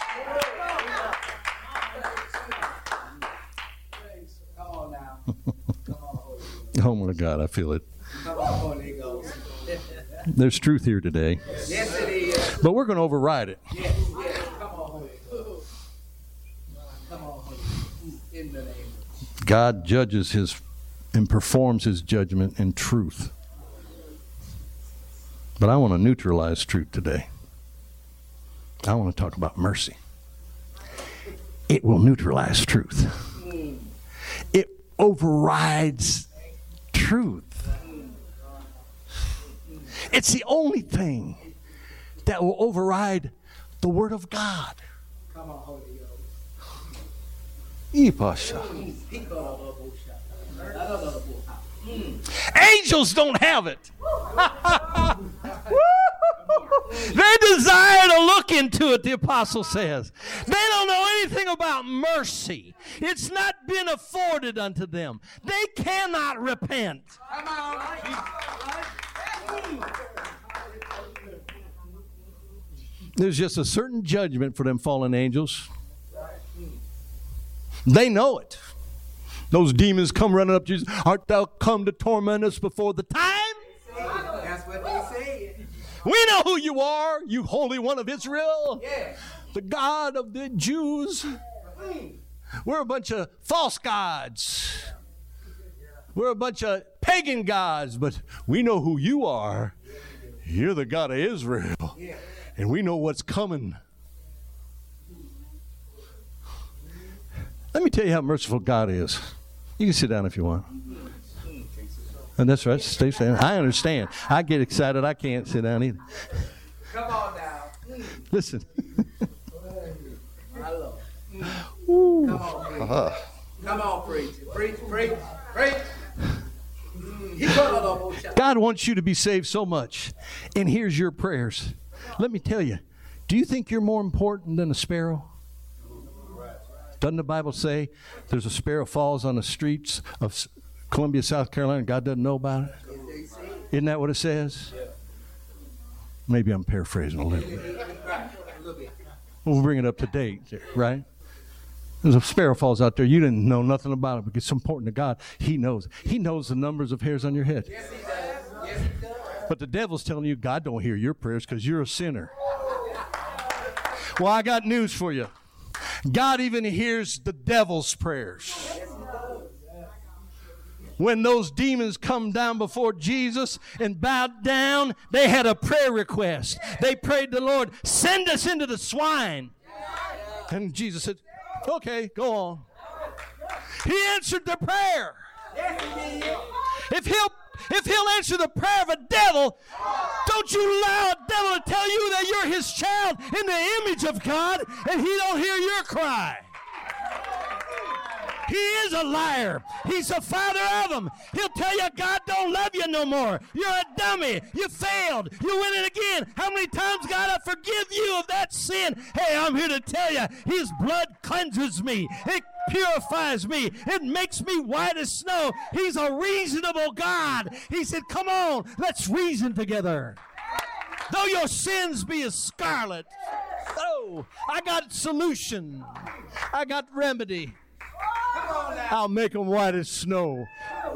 Come on now. Come on, Holy Ghost. Oh my God, I feel it. Come on, Holy Ghost. There's truth here today. Yes, it is. But we're going to override it. Yes, yes. Come on, Holy Ghost. Come on, Holy Ghost. In the name of God judges his and performs his judgment in truth. But I want to neutralize truth today. I want to talk about mercy. It will neutralize truth. It overrides truth. It's the only thing that will override the Word of God. Ipasha. Angels don't have it. <laughs> they desire to look into it, the apostle says. They don't know anything about mercy. It's not been afforded unto them. They cannot repent. There's just a certain judgment for them fallen angels. They know it. Those demons come running up to Jesus. Art thou come to torment us before the time? That's what they say. We know who you are, you Holy One of Israel, Yeah. the God of the Jews. We're a bunch of false gods. We're a bunch of pagan gods, but we know who you are. You're the God of Israel, and we know what's coming. Let me tell you how merciful God is. You can sit down if you want. And that's right. Stay standing. I understand. I get excited. I can't sit down either. Come on now. Listen. Ooh. Come on, preach. Come on, preach. Preach, preach, preach. He put on the whole shot. God wants you to be saved so much. And here's your prayers. Let me tell you do you think you're more important than a sparrow? Doesn't the Bible say there's a sparrow falls on the streets of Columbia, South Carolina? God doesn't know about it? Isn't that what it says? Maybe I'm paraphrasing a little bit. a little bit. We'll bring it up to date, right? There's a sparrow falls out there. You didn't know nothing about it, but it's important to God. He knows. He knows the numbers of hairs on your head. Yes, he does. Yes, he does. But the devil's telling you God don't hear your prayers because you're a sinner. Well, I got news for you. God even hears the devil's prayers. When those demons come down before Jesus and bowed down, they had a prayer request. They prayed the Lord, send us into the swine. And Jesus said, okay, go on. He answered their prayer. If he'll if he'll answer the prayer of a devil, don't you allow a devil to tell you that you're his child in the image of God and he don't hear your cry. He is a liar. He's the father of them. He'll tell you God don't love you no more. You're a dummy. You failed. You win it again. How many times God I forgive you of that sin? Hey, I'm here to tell you, His blood cleanses me. It purifies me. It makes me white as snow. He's a reasonable God. He said, Come on, let's reason together. Though your sins be as scarlet, oh, I got solution. I got remedy. I'll make them white as snow.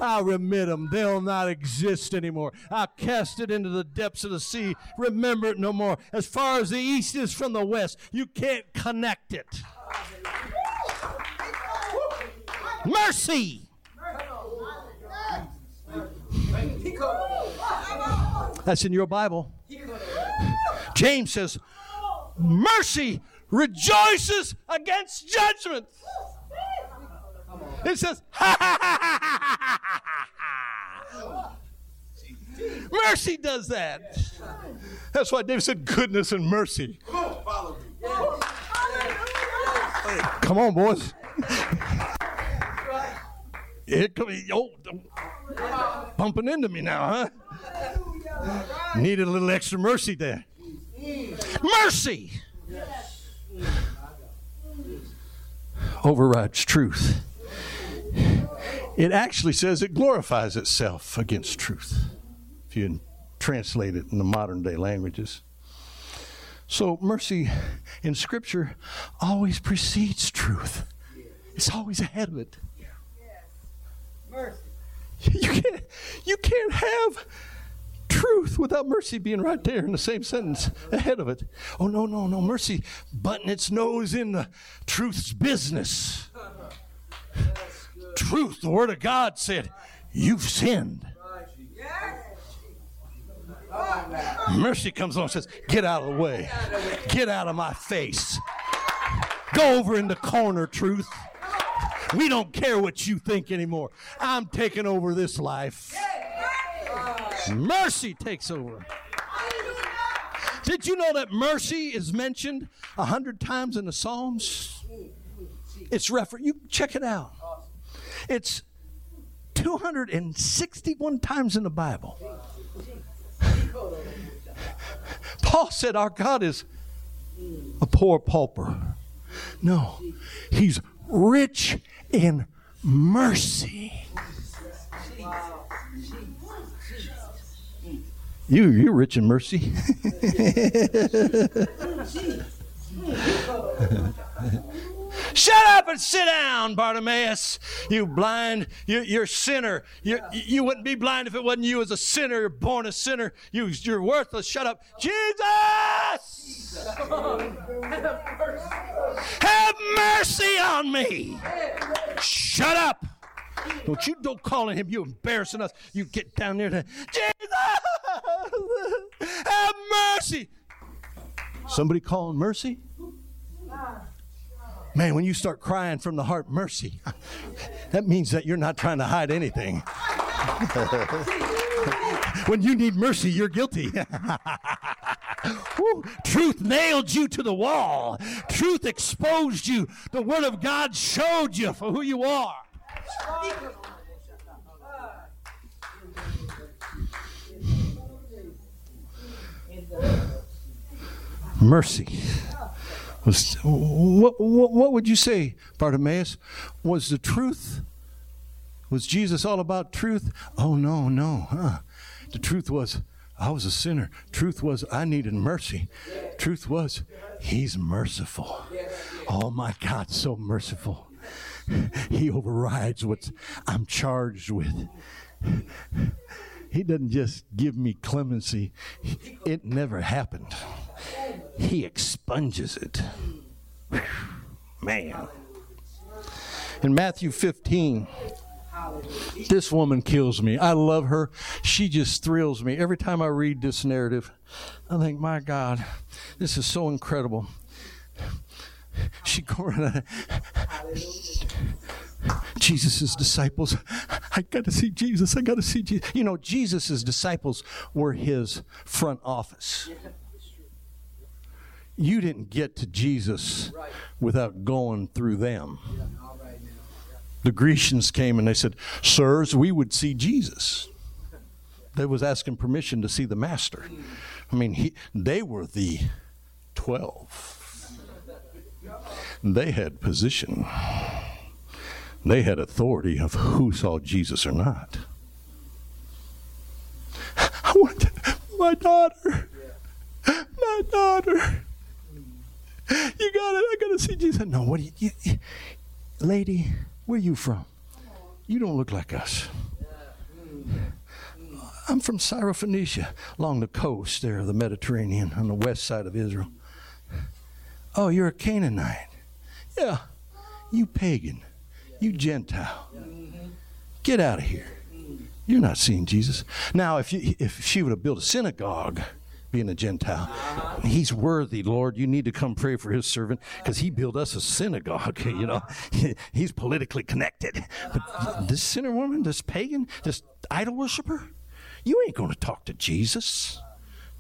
I'll remit them. They'll not exist anymore. I'll cast it into the depths of the sea. Remember it no more. As far as the east is from the west, you can't connect it. Mercy. That's in your Bible. James says, Mercy rejoices against judgment. It says, ha ha ha ha ha ha ha. Mercy does that. That's why David said, goodness and mercy. Come on, boys. It could be, oh, bumping into me now, huh? Needed a little extra mercy there. Mercy overrides truth. It actually says it glorifies itself against truth, if you translate it in the modern day languages. So, mercy in Scripture always precedes truth, it's always ahead of it. Mercy. You can't, you can't have truth without mercy being right there in the same sentence ahead of it. Oh, no, no, no. Mercy butting its nose in the truth's business. Truth, the Word of God said, You've sinned. Mercy comes along and says, Get out of the way. Get out of my face. Go over in the corner, truth. We don't care what you think anymore. I'm taking over this life. Mercy takes over. Did you know that mercy is mentioned a hundred times in the Psalms? It's refer you check it out. It's 261 times in the Bible. Paul said our God is a poor pauper. No, he's rich in mercy. You, you're rich in mercy. <laughs> Shut up and sit down, Bartimaeus. You blind, you, you're sinner. You, you wouldn't be blind if it wasn't you as a sinner. You're born a sinner. You, you're worthless. Shut up. Jesus! <laughs> Have mercy on me. Shut up. Don't you don't call on him. You embarrassing us. You get down there to Jesus. <laughs> Have mercy. Somebody calling mercy? Man, when you start crying from the heart, mercy, <laughs> that means that you're not trying to hide anything. <laughs> when you need mercy, you're guilty. <laughs> Woo. Truth nailed you to the wall. Truth exposed you. The Word of God showed you for who you are. Mercy. Was, what, what, what would you say, Bartimaeus? Was the truth? Was Jesus all about truth? Oh, no, no. Huh? The truth was, I was a sinner. Truth was, I needed mercy. Truth was, He's merciful. Oh, my God, so merciful. He overrides what I'm charged with. He doesn't just give me clemency, it never happened. He expunges it. Man. In Matthew 15, this woman kills me. I love her. She just thrills me. Every time I read this narrative, I think, my God, this is so incredible. She <laughs> Jesus' disciples. I got to see Jesus. I got to see Jesus. You know, Jesus' disciples were his front office. You didn't get to Jesus without going through them. The Grecians came and they said, Sirs, we would see Jesus. They was asking permission to see the master. I mean, he, they were the 12. They had position. They had authority of who saw Jesus or not. I want my daughter. My daughter. You got it. I got to see Jesus. No, what do you, you, lady, where you from? You don't look like us. I'm from Syrophoenicia, along the coast there of the Mediterranean, on the west side of Israel. Oh, you're a Canaanite. Yeah, you pagan. You Gentile. Get out of here. You're not seeing Jesus. Now, if, you, if she would have built a synagogue, being a Gentile, he's worthy, Lord. You need to come pray for his servant because he built us a synagogue. <laughs> You know, <laughs> he's politically connected. But this sinner woman, this pagan, this idol worshiper, you ain't going to talk to Jesus.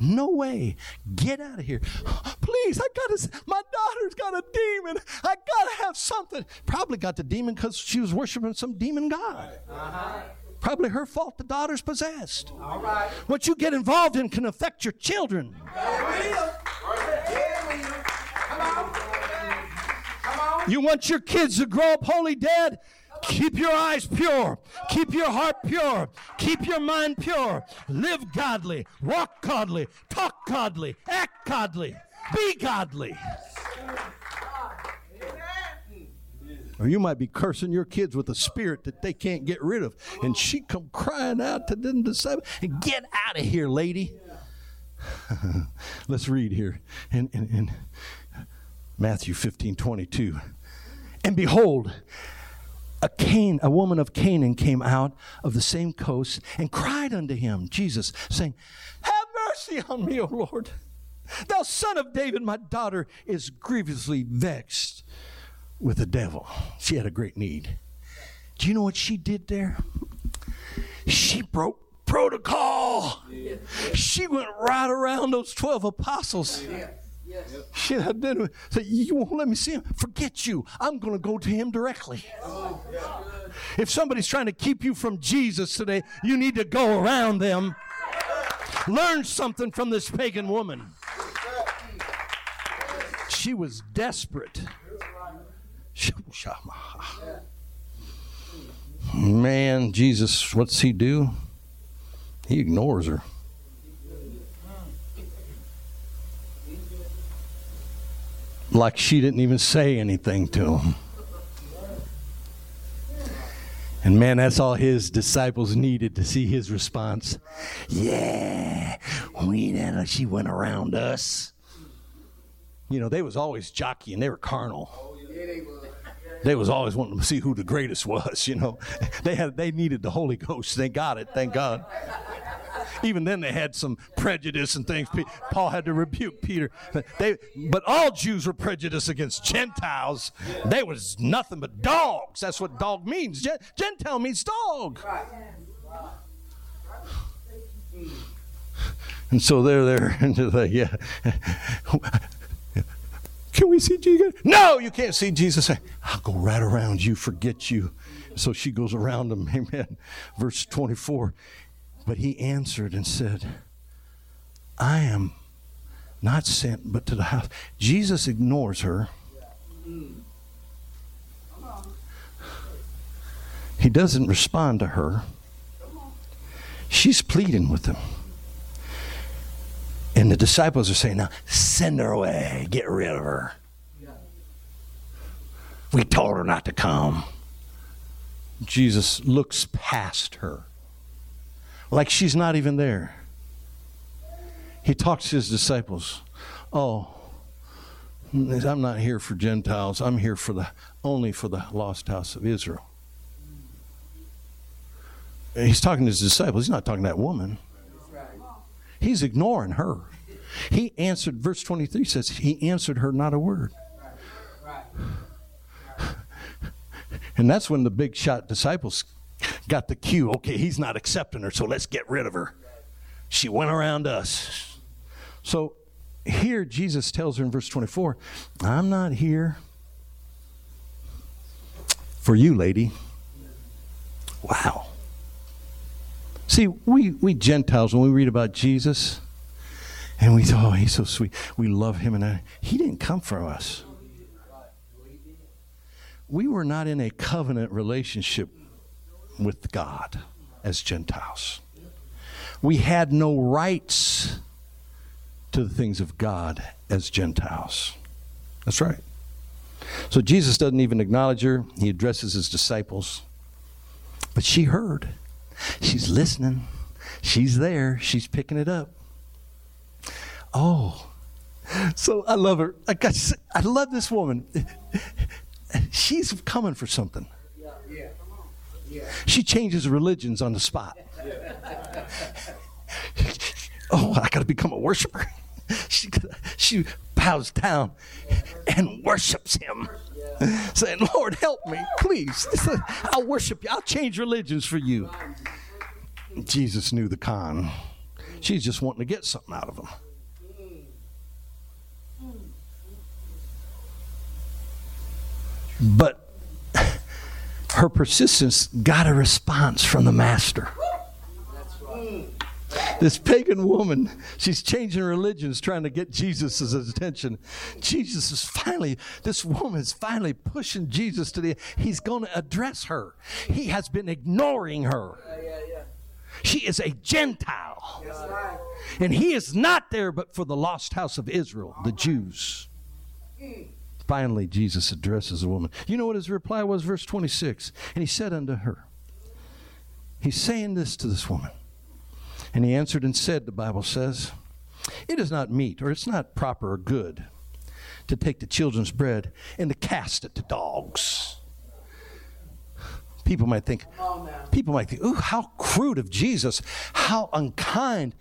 No way. Get out of here. <gasps> Please, I gotta, my daughter's got a demon. I gotta have something. Probably got the demon because she was worshiping some demon god. Uh-huh. Probably her fault the daughter's possessed. All right. What you get involved in can affect your children. You want your kids to grow up holy dead? Keep your eyes pure. Keep your heart pure. Keep your mind pure. Live godly. Walk godly. Talk godly. Act godly. Be godly. Or you might be cursing your kids with a spirit that they can't get rid of. And she come crying out to them disciples, and get out of here, lady. <laughs> Let's read here in, in, in Matthew 15, 22. And behold, a Can, a woman of Canaan came out of the same coast and cried unto him, Jesus, saying, Have mercy on me, O Lord. Thou son of David, my daughter is grievously vexed with the devil. She had a great need. Do you know what she did there? She broke protocol. She went right around those 12 apostles. She didn't. Said, You won't let me see him? Forget you. I'm going to go to him directly. If somebody's trying to keep you from Jesus today, you need to go around them. Learn something from this pagan woman. She was desperate. Man, Jesus, what's he do? He ignores her. Like she didn't even say anything to him. And man, that's all his disciples needed to see his response. Yeah, we know she went around us. You know, they was always jockeying. they were carnal. They was always wanting to see who the greatest was, you know. <laughs> They had they needed the Holy Ghost. They got it, thank God. Even then, they had some prejudice and things. Paul had to rebuke Peter. They, but all Jews were prejudiced against Gentiles. They was nothing but dogs. That's what dog means. Gentile means dog. And so they're there, and they're like, yeah. Can we see Jesus? No, you can't see Jesus. I'll go right around you, forget you. So she goes around him. Amen. Verse 24. But he answered and said, I am not sent but to the house. Jesus ignores her. He doesn't respond to her. She's pleading with him. And the disciples are saying, Now send her away, get rid of her. We told her not to come. Jesus looks past her like she's not even there. He talks to his disciples. Oh, I'm not here for Gentiles. I'm here for the only for the lost house of Israel. And he's talking to his disciples. He's not talking to that woman. He's ignoring her. He answered, verse 23 says, he answered her not a word. And that's when the big shot disciples got the cue. Okay, he's not accepting her, so let's get rid of her. She went around us. So here Jesus tells her in verse 24, I'm not here for you, lady. Wow. See, we, we Gentiles, when we read about Jesus, and we thought, oh, he's so sweet. We love him, and I, he didn't come for us. We were not in a covenant relationship with God as Gentiles. We had no rights to the things of God as Gentiles. That's right. So Jesus doesn't even acknowledge her. He addresses his disciples. But she heard. She's listening. She's there. She's picking it up. Oh. So I love her. I, got, I love this woman. <laughs> She's coming for something. She changes religions on the spot. <laughs> oh, I got to become a worshiper. <laughs> She, she bows down and worships him, <laughs> saying, Lord, help me, please. I'll worship you. I'll change religions for you. Jesus knew the con. She's just wanting to get something out of him. But her persistence got a response from the master. This pagan woman, she's changing religions trying to get Jesus' attention. Jesus is finally, this woman is finally pushing Jesus to the, he's going to address her. He has been ignoring her. She is a Gentile. And he is not there but for the lost house of Israel, the Jews. Finally, Jesus addresses the woman. You know what his reply was? Verse 26. And he said unto her, He's saying this to this woman. And he answered and said, the Bible says, It is not meet, or it's not proper or good to take the children's bread and to cast it to dogs. People might think, people might think, ooh, how crude of Jesus, how unkind.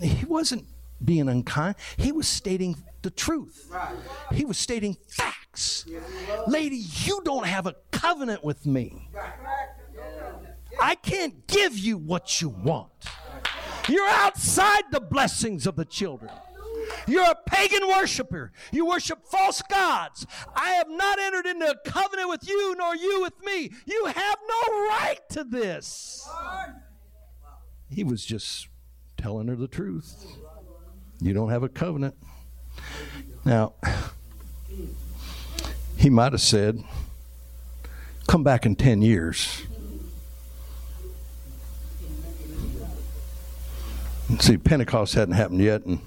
He wasn't being unkind, he was stating the truth. He was stating facts. Lady, you don't have a covenant with me. I can't give you what you want. You're outside the blessings of the children. You're a pagan worshiper. You worship false gods. I have not entered into a covenant with you, nor you with me. You have no right to this. He was just telling her the truth. You don't have a covenant. Now, he might have said, Come back in 10 years. See, Pentecost hadn't happened yet, and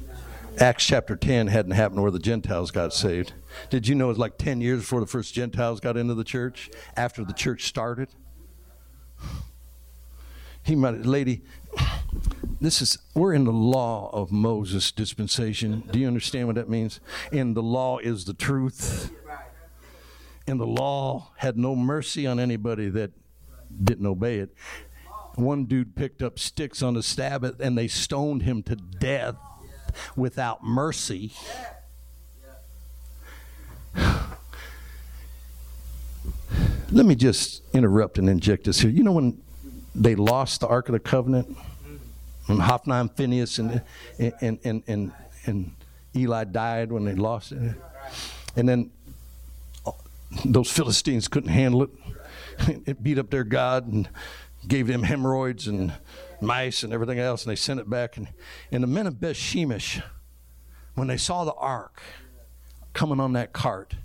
Acts chapter 10 hadn't happened where the Gentiles got saved. Did you know it was like 10 years before the first Gentiles got into the church? After the church started? He might, lady, this is, we're in the law of Moses dispensation. Do you understand what that means? And the law is the truth. And the law had no mercy on anybody that didn't obey it. One dude picked up sticks on the Sabbath and they stoned him to death without mercy. Let me just interrupt and inject this here. You know when they lost the Ark of the Covenant? When Hophni and Phineas and, and, and, and, and Eli died when they lost it? And then those Philistines couldn't handle it. <laughs> It beat up their God and gave them hemorrhoids and mice and everything else, and they sent it back. And, and the men of Beth Shemesh, when they saw the ark coming on that cart,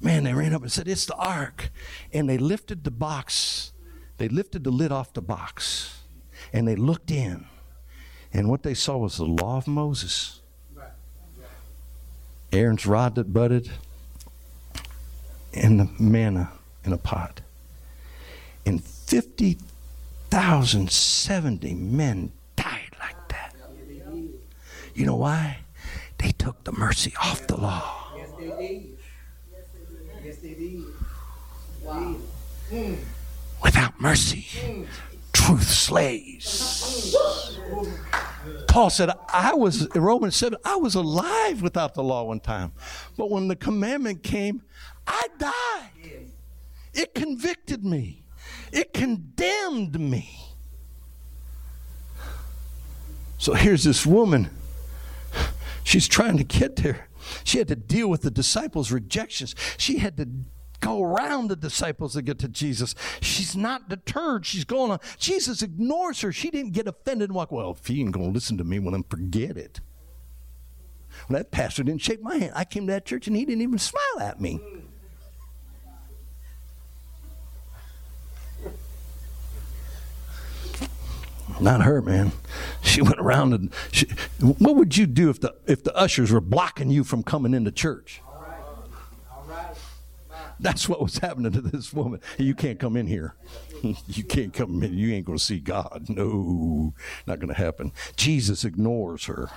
man, they ran up and said, It's the ark. And they lifted the box, they lifted the lid off the box, and they looked in. And what they saw was the law of Moses. Aaron's rod that budded, and the manna in a pot. And 50,070 men died like that. You know why? They took the mercy off the law. Yes, they did. Yes, they did. Wow. Mm. Without mercy, truth slays. Paul said, I was, in Romans 7, I was alive without the law one time. But when the commandment came, I died. It convicted me. It condemned me. So here's this woman. She's trying to get there. She had to deal with the disciples' rejections. She had to go around the disciples to get to Jesus. She's not deterred. She's going on. Jesus ignores her. She didn't get offended and walk, well, if he ain't going to listen to me, well, then forget it. Well, that pastor didn't shake my hand. I came to that church and he didn't even smile at me. Not her, man. She went around and she, what would you do if the if the ushers were blocking you from coming into church? That's what was happening to this woman. You can't come in here. <laughs> You can't come in. You ain't going to see God. No, not going to happen. Jesus ignores her.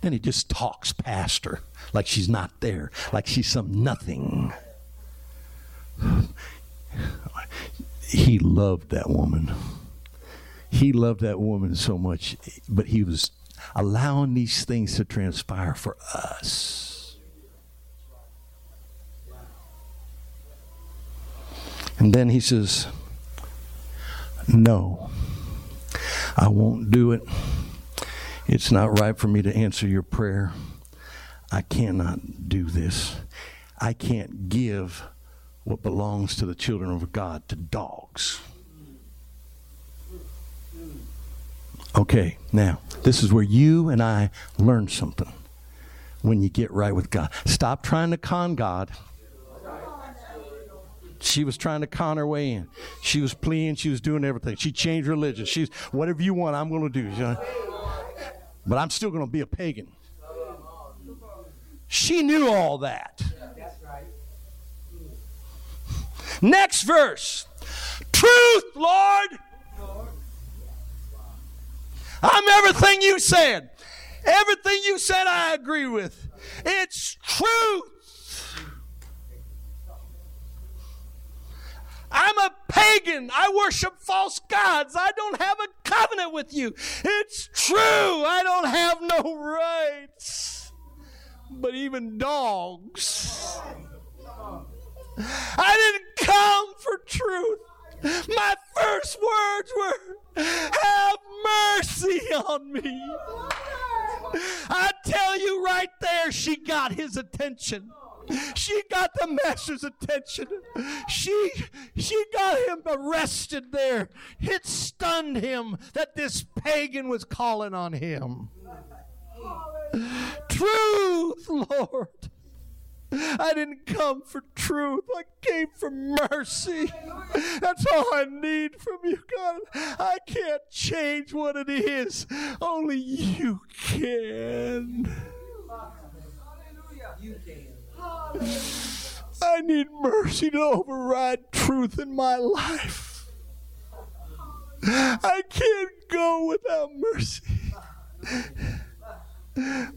Then he just talks past her like she's not there, like she's some nothing. He loved that woman he loved that woman so much, but he was allowing these things to transpire for us. And then he says, No, I won't do it. It's not right for me to answer your prayer. I cannot do this. I can't give what belongs to the children of God to dogs. Okay, now, this is where you and I learn something when you get right with God. Stop trying to con God. She was trying to con her way in. She was pleading, she was doing everything. She changed religion. She's whatever you want, I'm going to do. But I'm still going to be a pagan. She knew all that. Next verse. Truth, Lord. I'm everything you said. Everything you said, I agree with. It's truth. I'm a pagan. I worship false gods. I don't have a covenant with you. It's true. I don't have no rights. But even dogs. I didn't come for truth. My first words were, Have mercy on me. I tell you right there, she got his attention. She got the master's attention. She she got him arrested there. It stunned him that this pagan was calling on him. Truth, Lord. I didn't come for truth. I came for mercy. That's all I need from you, God. I can't change what it is. Only you can. You can. I need mercy to override truth in my life. I can't go without mercy.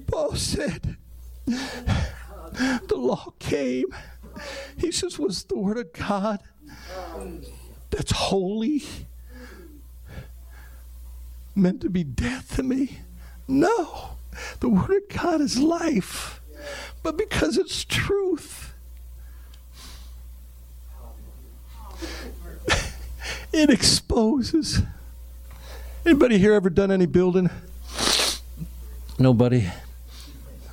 Paul said, the law came. He says, was the word of God that's holy meant to be death to me? No. The word of God is life. But because it's truth, <laughs> it exposes. Anybody here ever done any building? Nobody.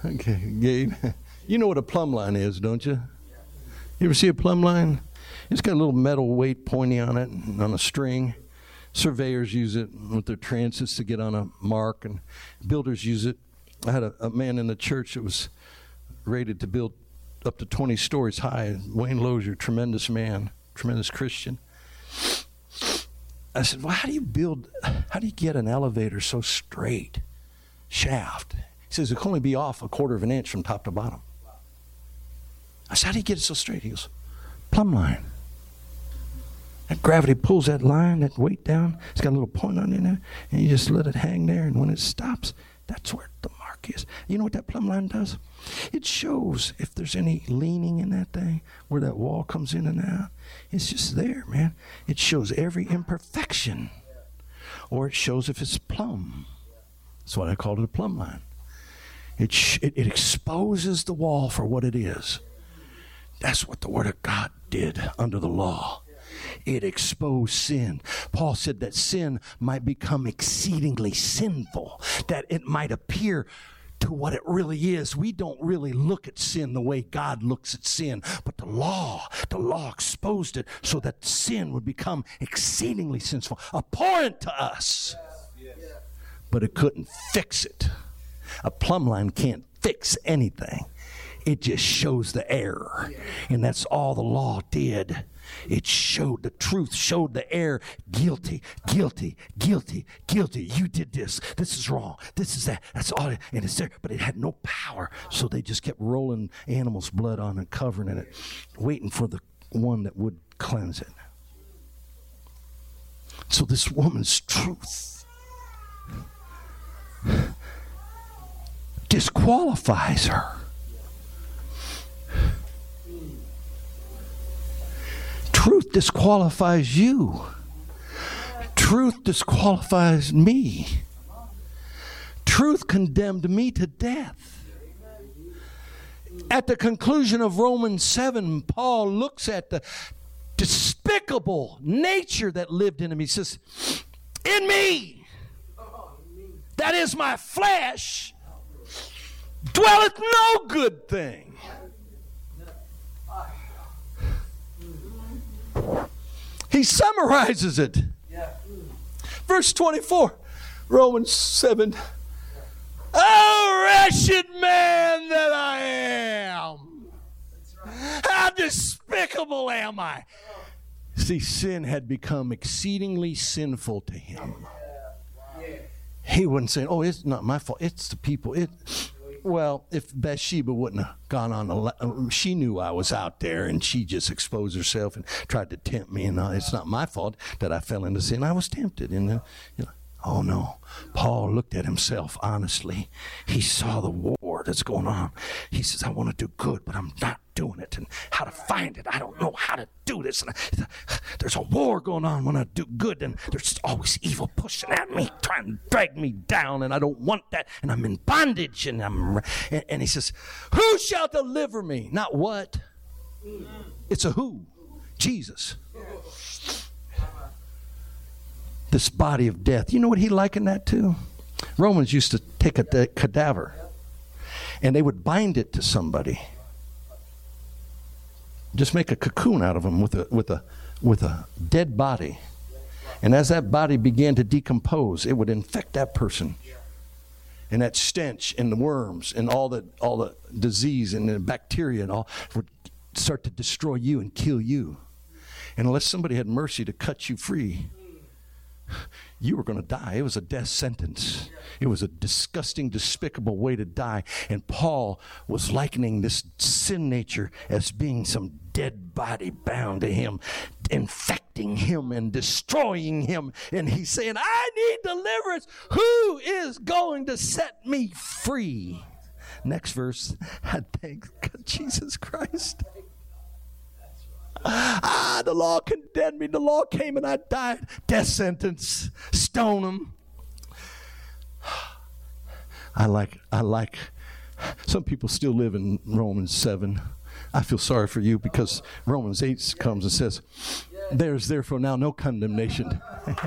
Okay, Gabe. <laughs> You know what a plumb line is, don't you? You ever see a plumb line? It's got a little metal weight pointy on it, on a string. Surveyors use it with their transits to get on a mark, and builders use it. I had a, a man in the church that was rated to build up to 20 stories high. Wayne Lozier, tremendous man, tremendous Christian. I said, Well, how do you build, how do you get an elevator so straight? Shaft. He says, It can only be off a quarter of an inch from top to bottom. I said, How do you get it so straight? He goes, Plumb line. That gravity pulls that line, that weight down. It's got a little point on it and you just let it hang there. And when it stops, that's where the mark is. You know what that plumb line does? It shows if there's any leaning in that thing, where that wall comes in and out. It's just there, man. It shows every imperfection, or it shows if it's plumb. That's why I called it a plumb line. It, sh- it, it exposes the wall for what it is. That's what the Word of God did under the law. It exposed sin. Paul said that sin might become exceedingly sinful, that it might appear to what it really is. We don't really look at sin the way God looks at sin, but the law, the law exposed it so that sin would become exceedingly sinful, abhorrent to us. But it couldn't fix it. A plumb line can't fix anything. It just shows the error. And that's all the law did. It showed the truth, showed the air Guilty, guilty, guilty, guilty. You did this. This is wrong. This is that. That's all. It, and it's there. But it had no power. So they just kept rolling animals' blood on and covering it, waiting for the one that would cleanse it. So this woman's truth disqualifies her. Truth disqualifies you. Truth disqualifies me. Truth condemned me to death. At the conclusion of Romans 7, Paul looks at the despicable nature that lived in him. He says, In me, that is my flesh, dwelleth no good thing. He summarizes it. Verse 24, Romans 7. Oh, wretched man that I am! How despicable am I? See, sin had become exceedingly sinful to him. He wouldn't say, "Oh, it's not my fault. It's the people." It well, if Bathsheba wouldn't have gone on, the, she knew I was out there, and she just exposed herself and tried to tempt me. And it's not my fault that I fell into sin. I was tempted, and uh, you know, oh no. Paul looked at himself honestly. He saw the war that's going on. He says, "I want to do good, but I'm not doing it, and how to find it. I don't know how to do this. And I, <sighs> there's a war going on when I do good, and there's always evil pushing at me, trying to drag me down, and I don't want that, and I'm in bondage, and I'm. And, and he says, "Who shall deliver me? Not what. It's a who. Jesus." This body of death. You know what he likened that to? Romans used to take a cadaver and they would bind it to somebody. Just make a cocoon out of them with a, with a, with a dead body. And as that body began to decompose, it would infect that person. And that stench and the worms and all the, all the disease and the bacteria and all would start to destroy you and kill you. And unless somebody had mercy to cut you free, you were going to die. It was a death sentence. It was a disgusting, despicable way to die. And Paul was likening this sin nature as being some dead body bound to him, infecting him and destroying him. And he's saying, I need deliverance. Who is going to set me free? Next verse, I thank <laughs> Jesus Christ. Ah, the law condemned me. The law came and I died. Death sentence. Stone him. I like, I like, some people still live in Romans 7. I feel sorry for you because Romans 8 comes and says, There's therefore now no condemnation. <laughs>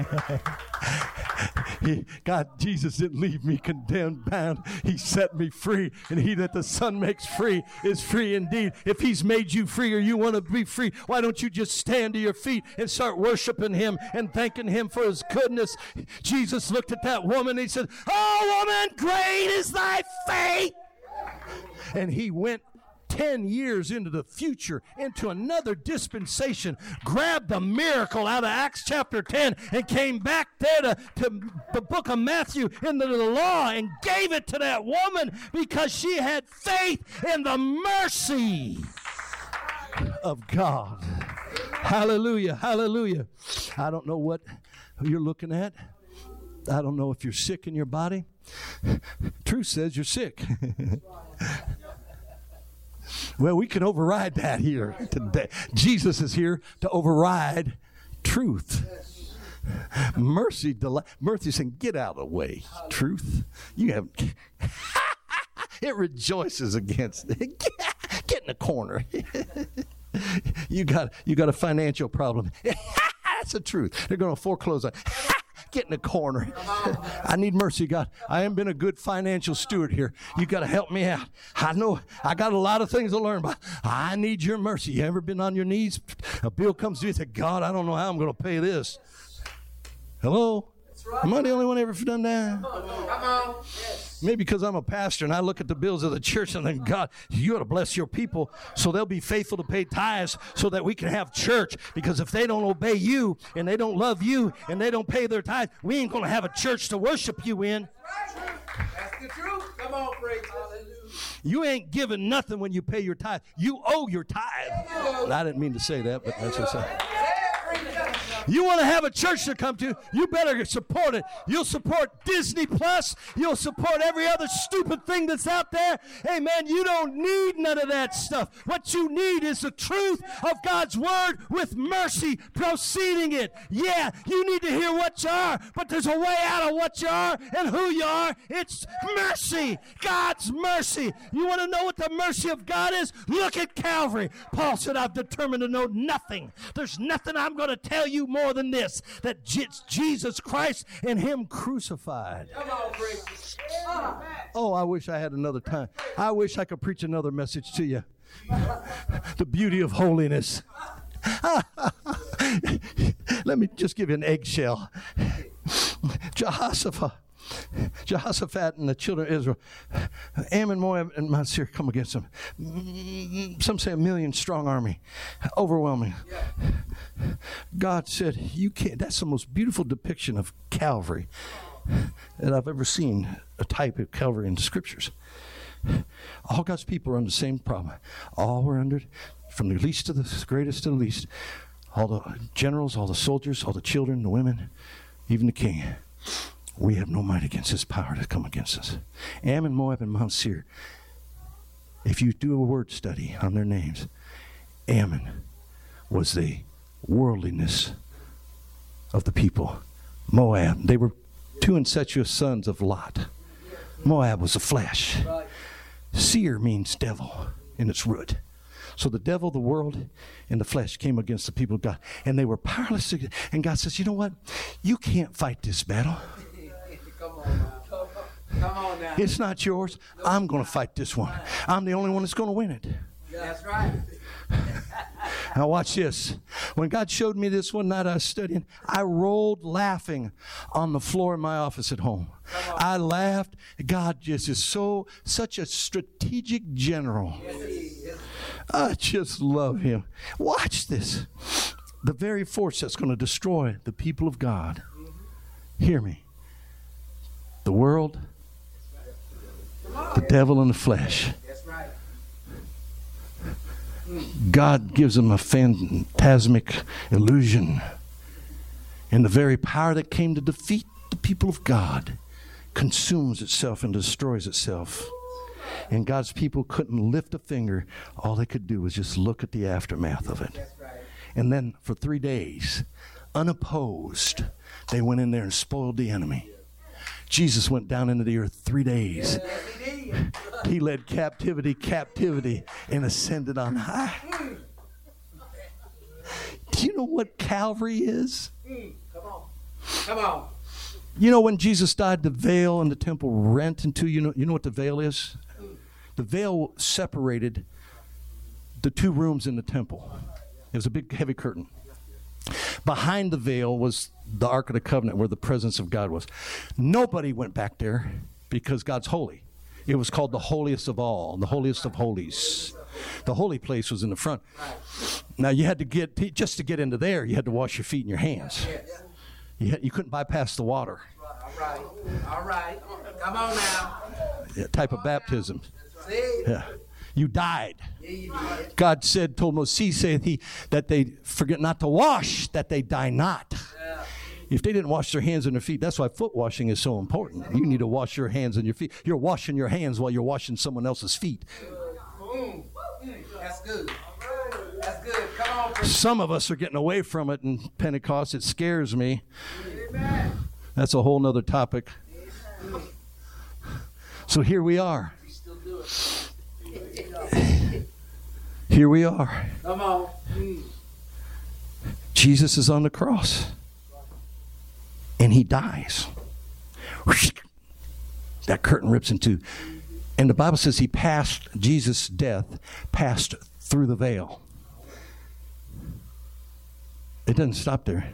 God, Jesus didn't leave me condemned, bound. He set me free. And he that the Son makes free is free indeed. If He's made you free or you want to be free, why don't you just stand to your feet and start worshiping Him and thanking Him for His goodness? Jesus looked at that woman He said, Oh, woman, great is thy faith. And he went 10 years into the future, into another dispensation, grabbed the miracle out of Acts chapter 10 and came back there to, to the book of Matthew into the law and gave it to that woman because she had faith in the mercy of God. Hallelujah, hallelujah. I don't know what you're looking at. I don't know if you're sick in your body. Truth says you're sick. <laughs> Well, we can override that here today. Jesus is here to override truth. Mercy, deli- mercy saying, "Get out of the way." Truth, you have. <laughs> it rejoices against it. <laughs> Get in the corner. <laughs> you got you got a financial problem. That's the truth. They're going to foreclose on. Get in the corner. <laughs> I need mercy, God. I haven't been a good financial steward here. You got to help me out. I know I got a lot of things to learn, but I need your mercy. You ever been on your knees? A bill comes to you, say, God, I don't know how I'm going to pay this. Hello? Right. Am I the only one ever done that? Come on. Yes. Maybe because I'm a pastor and I look at the bills of the church and then, God, you ought to bless your people so they'll be faithful to pay tithes so that we can have church. Because if they don't obey you and they don't love you and they don't pay their tithes, we ain't going to have a church to worship you in. That's the truth. Come on, praise You ain't giving nothing when you pay your tithe. You owe your tithe. I didn't mean to say that, but that's what I said. You want to have a church to come to, you better support it. You'll support Disney Plus. You'll support every other stupid thing that's out there. Hey, you don't need none of that stuff. What you need is the truth of God's word with mercy proceeding it. Yeah, you need to hear what you are, but there's a way out of what you are and who you are. It's mercy. God's mercy. You want to know what the mercy of God is? Look at Calvary. Paul said, I've determined to know nothing. There's nothing I'm going to tell you more than this that it's Jesus Christ and Him crucified. Oh, I wish I had another time. I wish I could preach another message to you. the beauty of holiness. <laughs> Let me just give you an eggshell. Jehoshaphat <laughs> Jehoshaphat and the children of Israel, Ammon, Moab, and Mount Seir come against them. Mm, some say a million strong army, overwhelming. God said, "You can't." That's the most beautiful depiction of Calvary that I've ever seen. A type of Calvary in the Scriptures. All God's people are under the same problem. All were under, from the least to the greatest to the least. All the generals, all the soldiers, all the children, the women, even the king we have no might against this power to come against us. Ammon, Moab, and Mount Seir. If you do a word study on their names, Ammon was the worldliness of the people. Moab, they were two incestuous sons of Lot. Moab was the flesh. Seir means devil in its root. So the devil, the world, and the flesh came against the people of God, and they were powerless. And God says, You know what? You can't fight this battle. Come on now. It's not yours. I'm going to fight this one. I'm the only one that's going to win it. That's right. Now, watch this. When God showed me this one night I was studying, I rolled laughing on the floor in my office at home. I laughed. God just is so, such a strategic general. I just love him. Watch this. The very force that's going to destroy the people of God. Hear me. The world, the devil, and the flesh. God gives them a phantasmic illusion. And the very power that came to defeat the people of God consumes itself and destroys itself. And God's people couldn't lift a finger. All they could do was just look at the aftermath of it. And then for three days, unopposed, they went in there and spoiled the enemy. Jesus went down into the earth three days. He led captivity, captivity, and ascended on high. Do you know what Calvary is? Come on. Come on. You know when Jesus died, the veil in the temple rent in two. You know, you know what the veil is? The veil separated the two rooms in the temple. It was a big, heavy curtain. Behind the veil was the Ark of the Covenant, where the presence of God was. Nobody went back there because God's holy. It was called the holiest of all, the holiest of holies. The holy place was in the front. Now you had to get just to get into there. You had to wash your feet and your hands. You, had, you couldn't bypass the water. All right. All right. Come on now. Yeah, type of baptism. See? Yeah. You died. Yeah, you did. God said, told Moses, saith he, that they forget not to wash, that they die not. Yeah. If they didn't wash their hands and their feet, that's why foot washing is so important. You need to wash your hands and your feet. You're washing your hands while you're washing someone else's feet. Boom. That's good. That's good. Come on. Some of us are getting away from it in Pentecost. It scares me. Amen. That's a whole nother topic. So here we are. We still do it. Here we are. Come on. Mm. Jesus is on the cross and he dies. That curtain rips in two. And the Bible says he passed, Jesus' death passed through the veil. It doesn't stop there.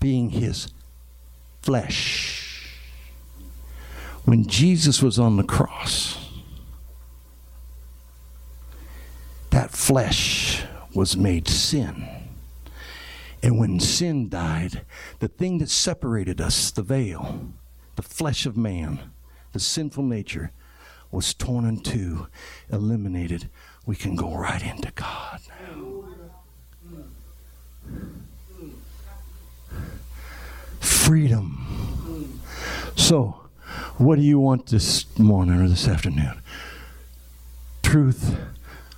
Being his flesh. When Jesus was on the cross, that flesh was made sin. And when sin died, the thing that separated us, the veil, the flesh of man, the sinful nature, was torn in two, eliminated. We can go right into God. Freedom. So, what do you want this morning or this afternoon? Truth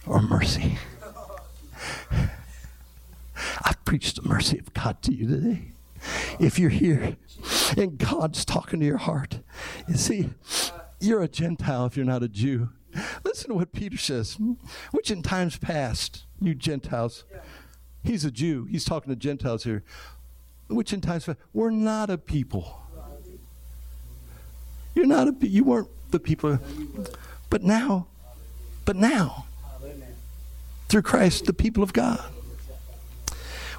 or mercy? I preached the mercy of God to you today. If you're here and God's talking to your heart, you see, you're a Gentile if you're not a Jew. Listen to what Peter says, which in times past, you Gentiles, he's a Jew. He's talking to Gentiles here, which in times past, we're not a people. You're not a, you weren't the people, but now, but now, through Christ, the people of God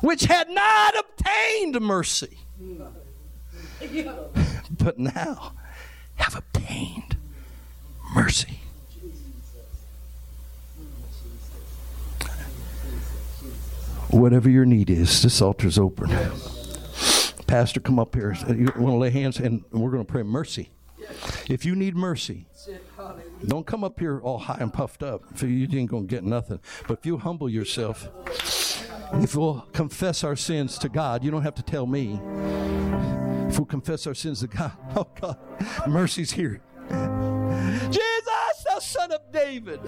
which had not obtained mercy, but now have obtained mercy. Whatever your need is, this altar's open. Pastor, come up here. You want to lay hands, and we're going to pray mercy. If you need mercy, don't come up here all high and puffed up. You ain't going to get nothing. But if you humble yourself, if we'll confess our sins to God, you don't have to tell me. If we'll confess our sins to God, <laughs> oh God, mercy's here. Jesus, thou son of David.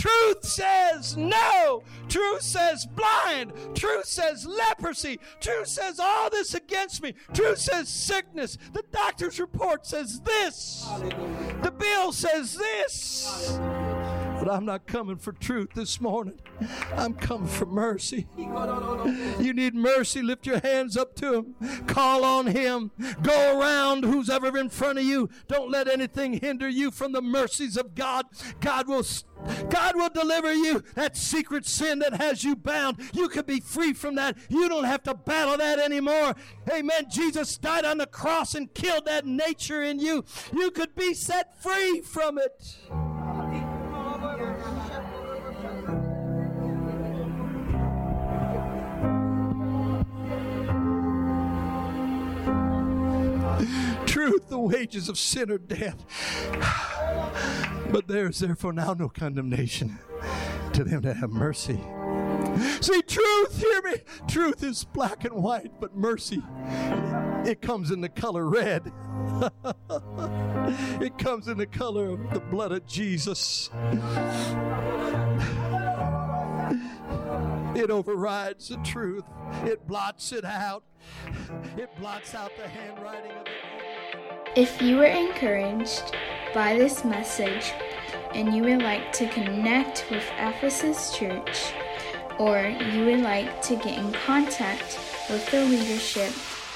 Truth says no. Truth says blind. Truth says leprosy. Truth says all this against me. Truth says sickness. The doctor's report says this. The bill says this. But I'm not coming for truth this morning. I'm coming for mercy. <laughs> You need mercy. Lift your hands up to Him. Call on Him. Go around who's ever in front of you. Don't let anything hinder you from the mercies of God. God will. God will deliver you. That secret sin that has you bound, you can be free from that. You don't have to battle that anymore. Amen. Jesus died on the cross and killed that nature in you. You could be set free from it. Truth, the wages of sin are death. <sighs> But there is therefore now no condemnation to them that have mercy. See, truth, hear me. Truth is black and white, but mercy, it comes in the color red. <laughs> it comes in the color of the blood of Jesus. It overrides the truth. It blots it out. It blots out the handwriting of the If you were encouraged by this message and you would like to connect with Ephesus Church, or you would like to get in contact with the leadership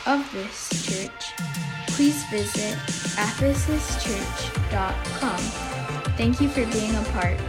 of this church, please visit ephesuschurch.com. Thank you for being a part